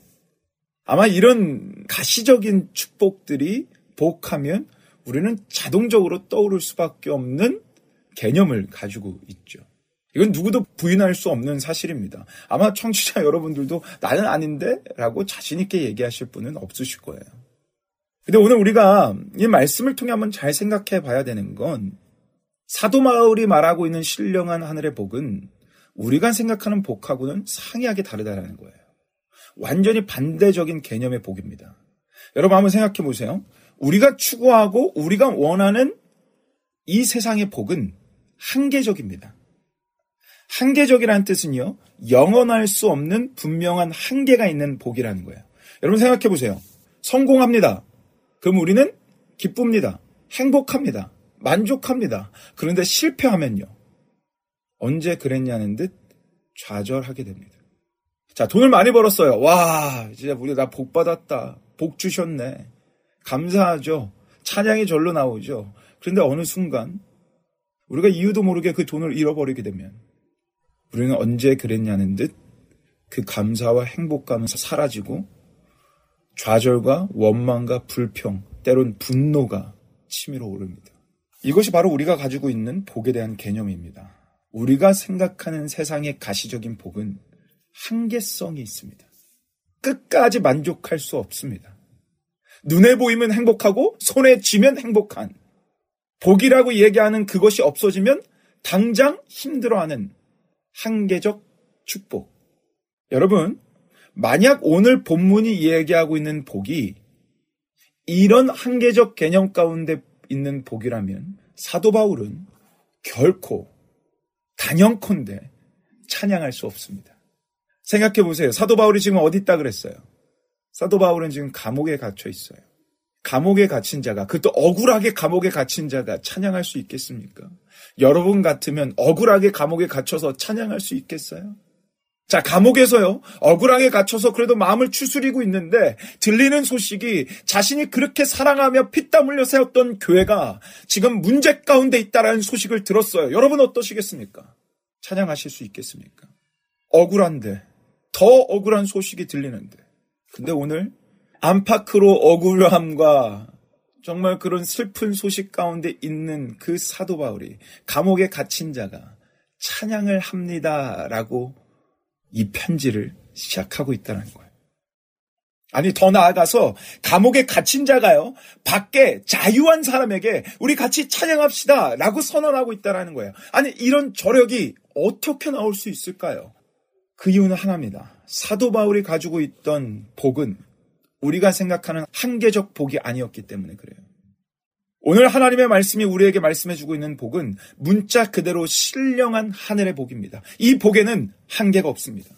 아마 이런 가시적인 축복들이 복하면 우리는 자동적으로 떠오를 수밖에 없는 개념을 가지고 있죠. 이건 누구도 부인할 수 없는 사실입니다. 아마 청취자 여러분들도 나는 아닌데? 라고 자신있게 얘기하실 분은 없으실 거예요. 근데 오늘 우리가 이 말씀을 통해 한번 잘 생각해 봐야 되는 건 사도 마을이 말하고 있는 신령한 하늘의 복은 우리가 생각하는 복하고는 상이하게 다르다는 거예요. 완전히 반대적인 개념의 복입니다. 여러분 한번 생각해 보세요. 우리가 추구하고 우리가 원하는 이 세상의 복은 한계적입니다. 한계적이라는 뜻은요, 영원할 수 없는 분명한 한계가 있는 복이라는 거예요. 여러분 생각해 보세요. 성공합니다. 그럼 우리는 기쁩니다. 행복합니다. 만족합니다. 그런데 실패하면요. 언제 그랬냐는 듯 좌절하게 됩니다. 자, 돈을 많이 벌었어요. 와, 진짜 우리 나 복 받았다. 복 주셨네. 감사하죠. 찬양이 절로 나오죠. 그런데 어느 순간 우리가 이유도 모르게 그 돈을 잃어버리게 되면 우리는 언제 그랬냐는 듯 그 감사와 행복감은 사라지고 좌절과 원망과 불평, 때론 분노가 치밀어 오릅니다. 이것이 바로 우리가 가지고 있는 복에 대한 개념입니다. 우리가 생각하는 세상의 가시적인 복은 한계성이 있습니다. 끝까지 만족할 수 없습니다. 눈에 보이면 행복하고 손에 쥐면 행복한 복이라고 얘기하는 그것이 없어지면 당장 힘들어하는 한계적 축복. 여러분, 만약 오늘 본문이 얘기하고 있는 복이 이런 한계적 개념 가운데 있는 복이라면 사도 바울은 결코 단연컨대 찬양할 수 없습니다. 생각해 보세요. 사도 바울이 지금 어디 있다 그랬어요? 사도 바울은 지금 감옥에 갇혀 있어요. 감옥에 갇힌 자가, 그것도 억울하게 감옥에 갇힌 자가 찬양할 수 있겠습니까? 여러분 같으면 억울하게 감옥에 갇혀서 찬양할 수 있겠어요? 자, 감옥에서요, 억울하게 갇혀서 그래도 마음을 추스리고 있는데, 들리는 소식이 자신이 그렇게 사랑하며 피땀 흘려 세웠던 교회가 지금 문제 가운데 있다라는 소식을 들었어요. 여러분 어떠시겠습니까? 찬양하실 수 있겠습니까? 억울한데, 더 억울한 소식이 들리는데. 근데 오늘 안팎으로 억울함과 정말 그런 슬픈 소식 가운데 있는 그 사도 바울이 감옥에 갇힌 자가 찬양을 합니다라고 이 편지를 시작하고 있다는 거예요. 아니 더 나아가서 감옥에 갇힌 자가요 밖에 자유한 사람에게 우리 같이 찬양합시다 라고 선언하고 있다라는 거예요. 아니 이런 저력이 어떻게 나올 수 있을까요? 그 이유는 하나입니다. 사도 바울이 가지고 있던 복은 우리가 생각하는 한계적 복이 아니었기 때문에 그래요. 오늘 하나님의 말씀이 우리에게 말씀해주고 있는 복은 문자 그대로 신령한 하늘의 복입니다. 이 복에는 한계가 없습니다.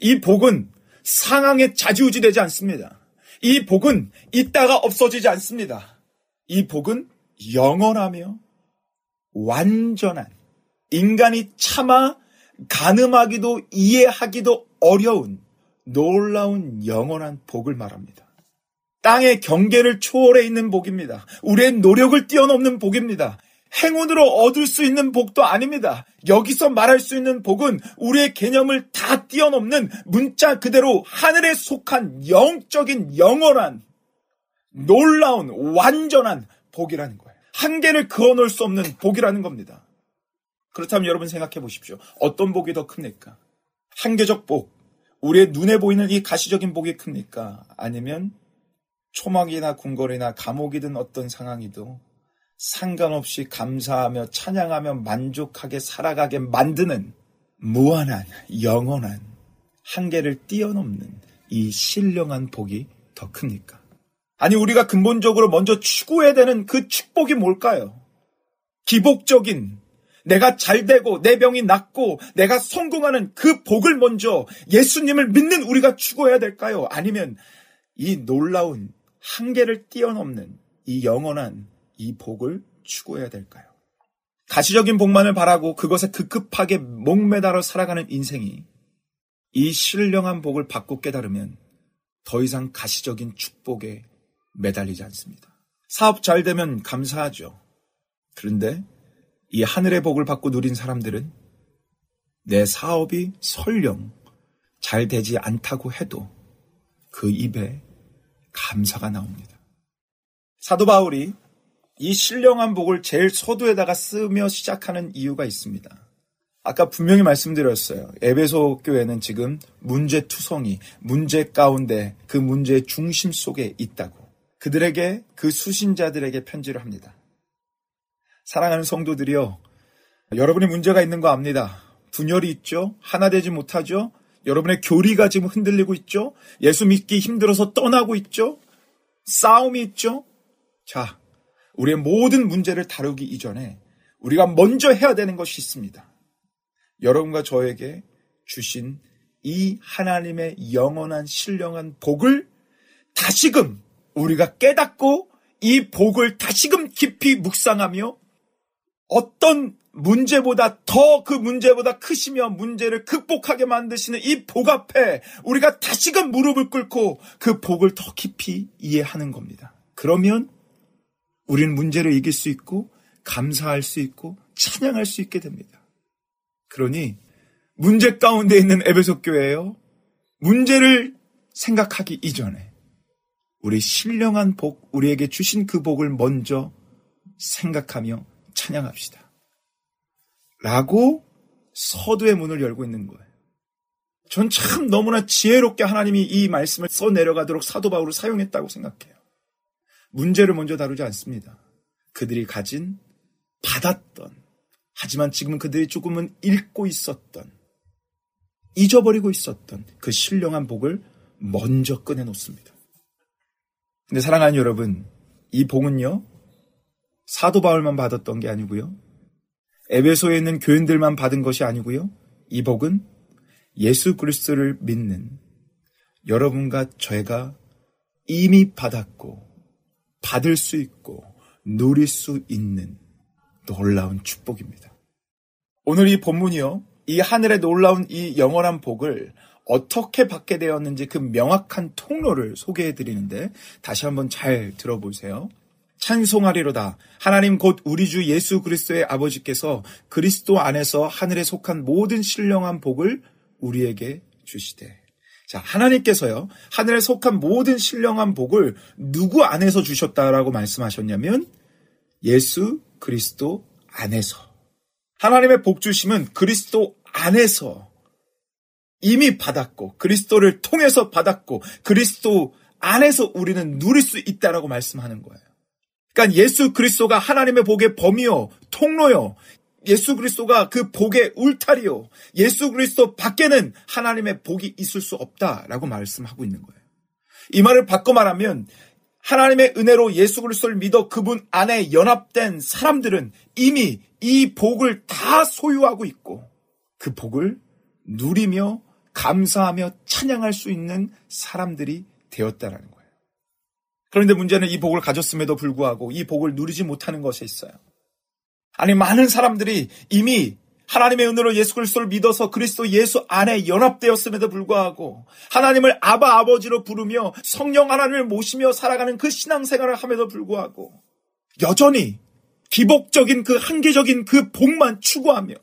이 복은 상황에 자지우지되지 않습니다. 이 복은 있다가 없어지지 않습니다. 이 복은 영원하며 완전한 인간이 차마 가늠하기도 이해하기도 어려운 놀라운 영원한 복을 말합니다. 땅의 경계를 초월해 있는 복입니다. 우리의 노력을 뛰어넘는 복입니다. 행운으로 얻을 수 있는 복도 아닙니다. 여기서 말할 수 있는 복은 우리의 개념을 다 뛰어넘는 문자 그대로 하늘에 속한 영적인 영원한 놀라운 완전한 복이라는 거예요. 한계를 그어 놓을 수 없는 복이라는 겁니다. 그렇다면 여러분 생각해 보십시오. 어떤 복이 더 큽니까? 한계적 복, 우리의 눈에 보이는 이 가시적인 복이 큽니까? 아니면 초막이나 궁궐이나 감옥이든 어떤 상황이도 상관없이 감사하며 찬양하며 만족하게 살아가게 만드는 무한한 영원한 한계를 뛰어넘는 이 신령한 복이 더 큽니까? 아니 우리가 근본적으로 먼저 추구해야 되는 그 축복이 뭘까요? 기복적인 내가 잘 되고 내 병이 낫고 내가 성공하는 그 복을 먼저 예수님을 믿는 우리가 추구해야 될까요? 아니면 이 놀라운 한계를 뛰어넘는 이 영원한 이 복을 추구해야 될까요? 가시적인 복만을 바라고 그것에 급급하게 목매달아 살아가는 인생이 이 신령한 복을 받고 깨달으면 더 이상 가시적인 축복에 매달리지 않습니다. 사업 잘 되면 감사하죠. 그런데 이 하늘의 복을 받고 누린 사람들은 내 사업이 설령 잘 되지 않다고 해도 그 입에 감사가 나옵니다. 사도 바울이 이 신령한 복을 제일 서두에다가 쓰며 시작하는 이유가 있습니다. 아까 분명히 말씀드렸어요. 에베소 교회는 지금 문제투성이, 문제 가운데 그 문제의 중심 속에 있다고. 그들에게, 그 수신자들에게 편지를 합니다. 사랑하는 성도들이요. 여러분이 문제가 있는 거 압니다. 분열이 있죠? 하나 되지 못하죠? 여러분의 교리가 지금 흔들리고 있죠? 예수 믿기 힘들어서 떠나고 있죠? 싸움이 있죠? 자, 우리의 모든 문제를 다루기 이전에 우리가 먼저 해야 되는 것이 있습니다. 여러분과 저에게 주신 이 하나님의 영원한 신령한 복을 다시금 우리가 깨닫고 이 복을 다시금 깊이 묵상하며 어떤 문제보다 더 그 문제보다 크시며 문제를 극복하게 만드시는 이 복 앞에 우리가 다시금 무릎을 꿇고 그 복을 더 깊이 이해하는 겁니다. 그러면 우리는 문제를 이길 수 있고 감사할 수 있고 찬양할 수 있게 됩니다. 그러니 문제 가운데 있는 에베소 교회예요. 문제를 생각하기 이전에 우리 신령한 복, 우리에게 주신 그 복을 먼저 생각하며 찬양합시다. 라고 서두의 문을 열고 있는 거예요. 전 참 너무나 지혜롭게 하나님이 이 말씀을 써 내려가도록 사도 바울을 사용했다고 생각해요. 문제를 먼저 다루지 않습니다. 그들이 가진, 받았던, 하지만 지금은 그들이 조금은 잃고 있었던, 잊어버리고 있었던 그 신령한 복을 먼저 꺼내 놓습니다. 근데 사랑하는 여러분, 이 복은요, 사도 바울만 받았던 게 아니고요. 에베소에 있는 교인들만 받은 것이 아니고요. 이 복은 예수 그리스도를 믿는 여러분과 저희가 이미 받았고 받을 수 있고 누릴 수 있는 놀라운 축복입니다. 오늘 이 본문이요. 이 하늘의 놀라운 이 영원한 복을 어떻게 받게 되었는지 그 명확한 통로를 소개해 드리는데 다시 한번 잘 들어보세요. 찬송하리로다. 하나님 곧 우리 주 예수 그리스도의 아버지께서 그리스도 안에서 하늘에 속한 모든 신령한 복을 우리에게 주시되. 자, 하나님께서요, 하늘에 속한 모든 신령한 복을 누구 안에서 주셨다라고 말씀하셨냐면, 예수 그리스도 안에서. 하나님의 복 주심은 그리스도 안에서 이미 받았고, 그리스도를 통해서 받았고, 그리스도 안에서 우리는 누릴 수 있다라고 말씀하는 거예요. 그러니까 예수 그리스도가 하나님의 복의 범위요, 통로요. 예수 그리스도가 그 복의 울타리요. 예수 그리스도 밖에는 하나님의 복이 있을 수 없다라고 말씀하고 있는 거예요. 이 말을 바꿔 말하면 하나님의 은혜로 예수 그리스도를 믿어 그분 안에 연합된 사람들은 이미 이 복을 다 소유하고 있고 그 복을 누리며 감사하며 찬양할 수 있는 사람들이 되었다라는 거예요. 그런데 문제는 이 복을 가졌음에도 불구하고 이 복을 누리지 못하는 것에 있어요. 아니 많은 사람들이 이미 하나님의 은혜로 예수 그리스도를 믿어서 그리스도 예수 안에 연합되었음에도 불구하고 하나님을 아바 아버지로 부르며 성령 하나님을 모시며 살아가는 그 신앙생활을 함에도 불구하고 여전히 기복적인 그 한계적인 그 복만 추구하며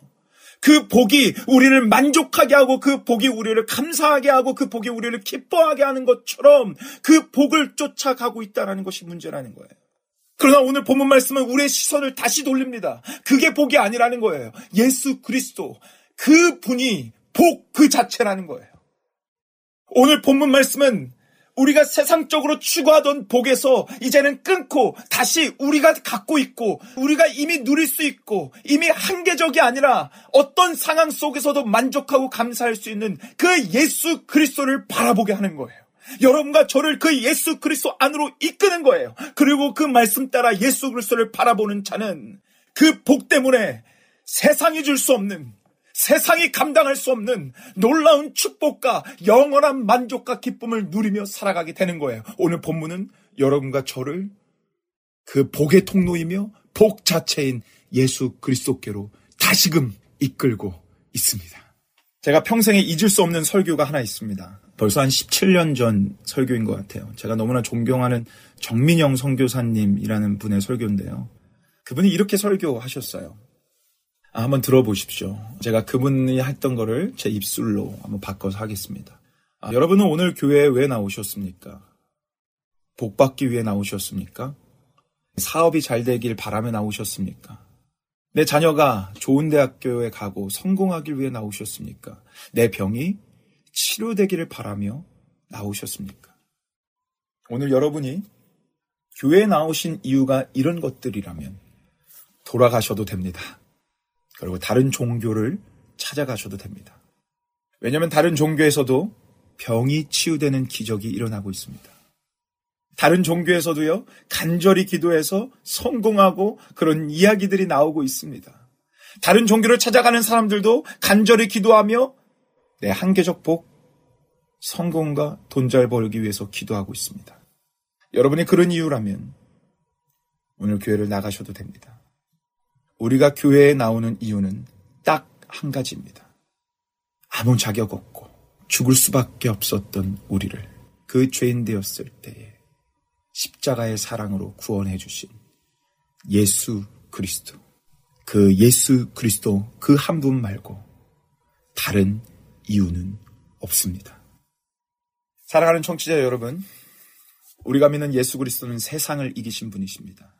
그 복이 우리를 만족하게 하고 그 복이 우리를 감사하게 하고 그 복이 우리를 기뻐하게 하는 것처럼 그 복을 쫓아가고 있다는 것이 문제라는 거예요. 그러나 오늘 본문 말씀은 우리의 시선을 다시 돌립니다. 그게 복이 아니라는 거예요. 예수 그리스도 그 분이 복 그 자체라는 거예요. 오늘 본문 말씀은 우리가 세상적으로 추구하던 복에서 이제는 끊고 다시 우리가 갖고 있고 우리가 이미 누릴 수 있고 이미 한계적이 아니라 어떤 상황 속에서도 만족하고 감사할 수 있는 그 예수 그리스도를 바라보게 하는 거예요. 여러분과 저를 그 예수 그리스도 안으로 이끄는 거예요. 그리고 그 말씀 따라 예수 그리스도를 바라보는 자는 그 복 때문에 세상이 줄 수 없는 세상이 감당할 수 없는 놀라운 축복과 영원한 만족과 기쁨을 누리며 살아가게 되는 거예요. 오늘 본문은 여러분과 저를 그 복의 통로이며 복 자체인 예수 그리스도께로 다시금 이끌고 있습니다. 제가 평생에 잊을 수 없는 설교가 하나 있습니다. 벌써 한 17년 전 설교인 것 같아요. 제가 너무나 존경하는 정민영 선교사님이라는 분의 설교인데요. 그분이 이렇게 설교하셨어요. 아, 한번 들어보십시오. 제가 그분이 했던 거를 제 입술로 한번 바꿔서 하겠습니다. 아, 여러분은 오늘 교회에 왜 나오셨습니까? 복 받기 위해 나오셨습니까? 사업이 잘 되길 바라며 나오셨습니까? 내 자녀가 좋은 대학교에 가고 성공하길 위해 나오셨습니까? 내 병이 치료되기를 바라며 나오셨습니까? 오늘 여러분이 교회에 나오신 이유가 이런 것들이라면 돌아가셔도 됩니다. 그리고 다른 종교를 찾아가셔도 됩니다. 왜냐하면 다른 종교에서도 병이 치유되는 기적이 일어나고 있습니다. 다른 종교에서도요, 간절히 기도해서 성공하고 그런 이야기들이 나오고 있습니다. 다른 종교를 찾아가는 사람들도 간절히 기도하며 내 한계적 복, 성공과 돈 잘 벌기 위해서 기도하고 있습니다. 여러분이 그런 이유라면 오늘 교회를 나가셔도 됩니다. 우리가 교회에 나오는 이유는 딱 한 가지입니다. 아무 자격 없고 죽을 수밖에 없었던 우리를 그 죄인 되었을 때에 십자가의 사랑으로 구원해 주신 예수 그리스도. 그 예수 그리스도 그 한 분 말고 다른 이유는 없습니다. 사랑하는 청취자 여러분, 우리가 믿는 예수 그리스도는 세상을 이기신 분이십니다.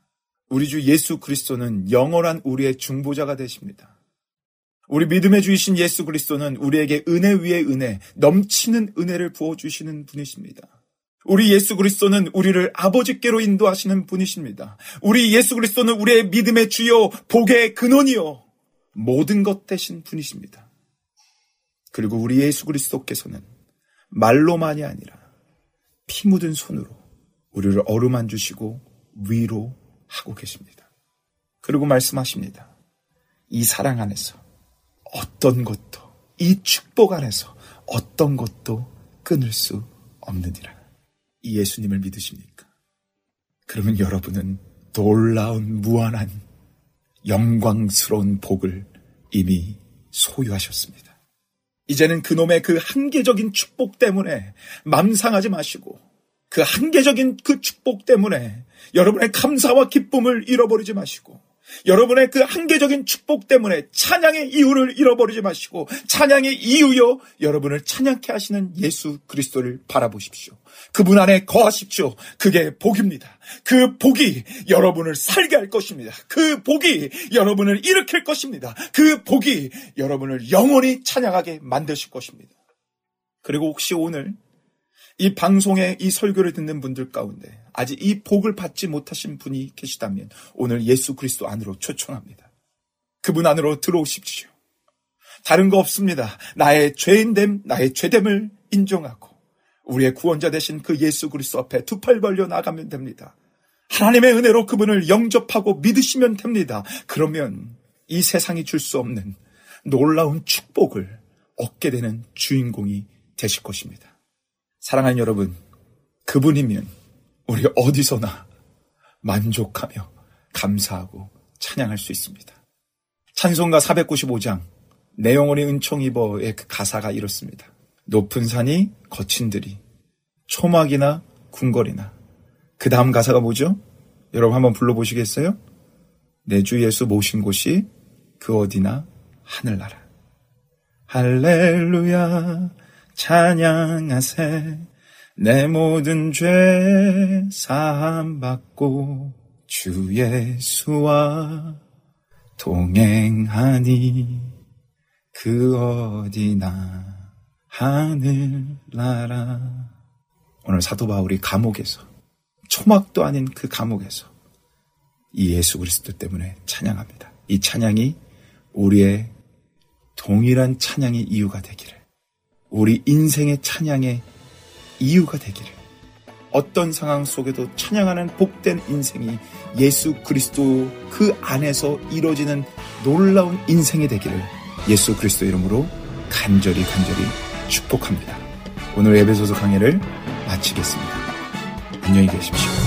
우리 주 예수 그리스도는 영원한 우리의 중보자가 되십니다. 우리 믿음의 주이신 예수 그리스도는 우리에게 은혜 위에 은혜, 넘치는 은혜를 부어주시는 분이십니다. 우리 예수 그리스도는 우리를 아버지께로 인도하시는 분이십니다. 우리 예수 그리스도는 우리의 믿음의 주요, 복의 근원이요, 모든 것 되신 분이십니다. 그리고 우리 예수 그리스도께서는 말로만이 아니라 피 묻은 손으로 우리를 어루만 주시고 위로 하고 계십니다. 그리고 말씀하십니다. 이 사랑 안에서 어떤 것도, 이 축복 안에서 어떤 것도 끊을 수 없느니라. 이 예수님을 믿으십니까? 그러면 여러분은 놀라운 무한한 영광스러운 복을 이미 소유하셨습니다. 이제는 그놈의 그 한계적인 축복 때문에 맘상하지 마시고 그 한계적인 그 축복 때문에 여러분의 감사와 기쁨을 잃어버리지 마시고 여러분의 그 한계적인 축복 때문에 찬양의 이유를 잃어버리지 마시고 찬양의 이유요 여러분을 찬양케 하시는 예수 그리스도를 바라보십시오. 그분 안에 거하십시오. 그게 복입니다. 그 복이 여러분을 살게 할 것입니다. 그 복이 여러분을 일으킬 것입니다. 그 복이 여러분을 영원히 찬양하게 만드실 것입니다. 그리고 혹시 오늘 이 방송에 이 설교를 듣는 분들 가운데 아직 이 복을 받지 못하신 분이 계시다면 오늘 예수 그리스도 안으로 초청합니다. 그분 안으로 들어오십시오. 다른 거 없습니다. 나의 죄인됨, 나의 죄됨을 인정하고 우리의 구원자 되신 그 예수 그리스도 앞에 두 팔 벌려 나가면 됩니다. 하나님의 은혜로 그분을 영접하고 믿으시면 됩니다. 그러면 이 세상이 줄 수 없는 놀라운 축복을 얻게 되는 주인공이 되실 것입니다. 사랑하는 여러분, 그분이면 우리 어디서나 만족하며 감사하고 찬양할 수 있습니다. 찬송가 495장 내용원의 은총이버의 그 가사가 이렇습니다. 높은 산이 거친 들이 초막이나 궁궐이나 그 다음 가사가 뭐죠? 여러분 한번 불러보시겠어요? 내 주 예수 모신 곳이 그 어디나 하늘나라. 할렐루야 찬양하세. 내 모든 죄 사함 받고 주 예수와 동행하니 그 어디나 하늘나라. 오늘 사도 바울이 감옥에서 초막도 아닌 그 감옥에서 이 예수 그리스도 때문에 찬양합니다. 이 찬양이 우리의 동일한 찬양의 이유가 되기를 우리 인생의 찬양의 이유가 되기를 어떤 상황 속에도 찬양하는 복된 인생이 예수 그리스도 그 안에서 이루어지는 놀라운 인생이 되기를 예수 그리스도 이름으로 간절히 간절히 축복합니다. 오늘 예배소서 강해를 마치겠습니다. 안녕히 계십시오.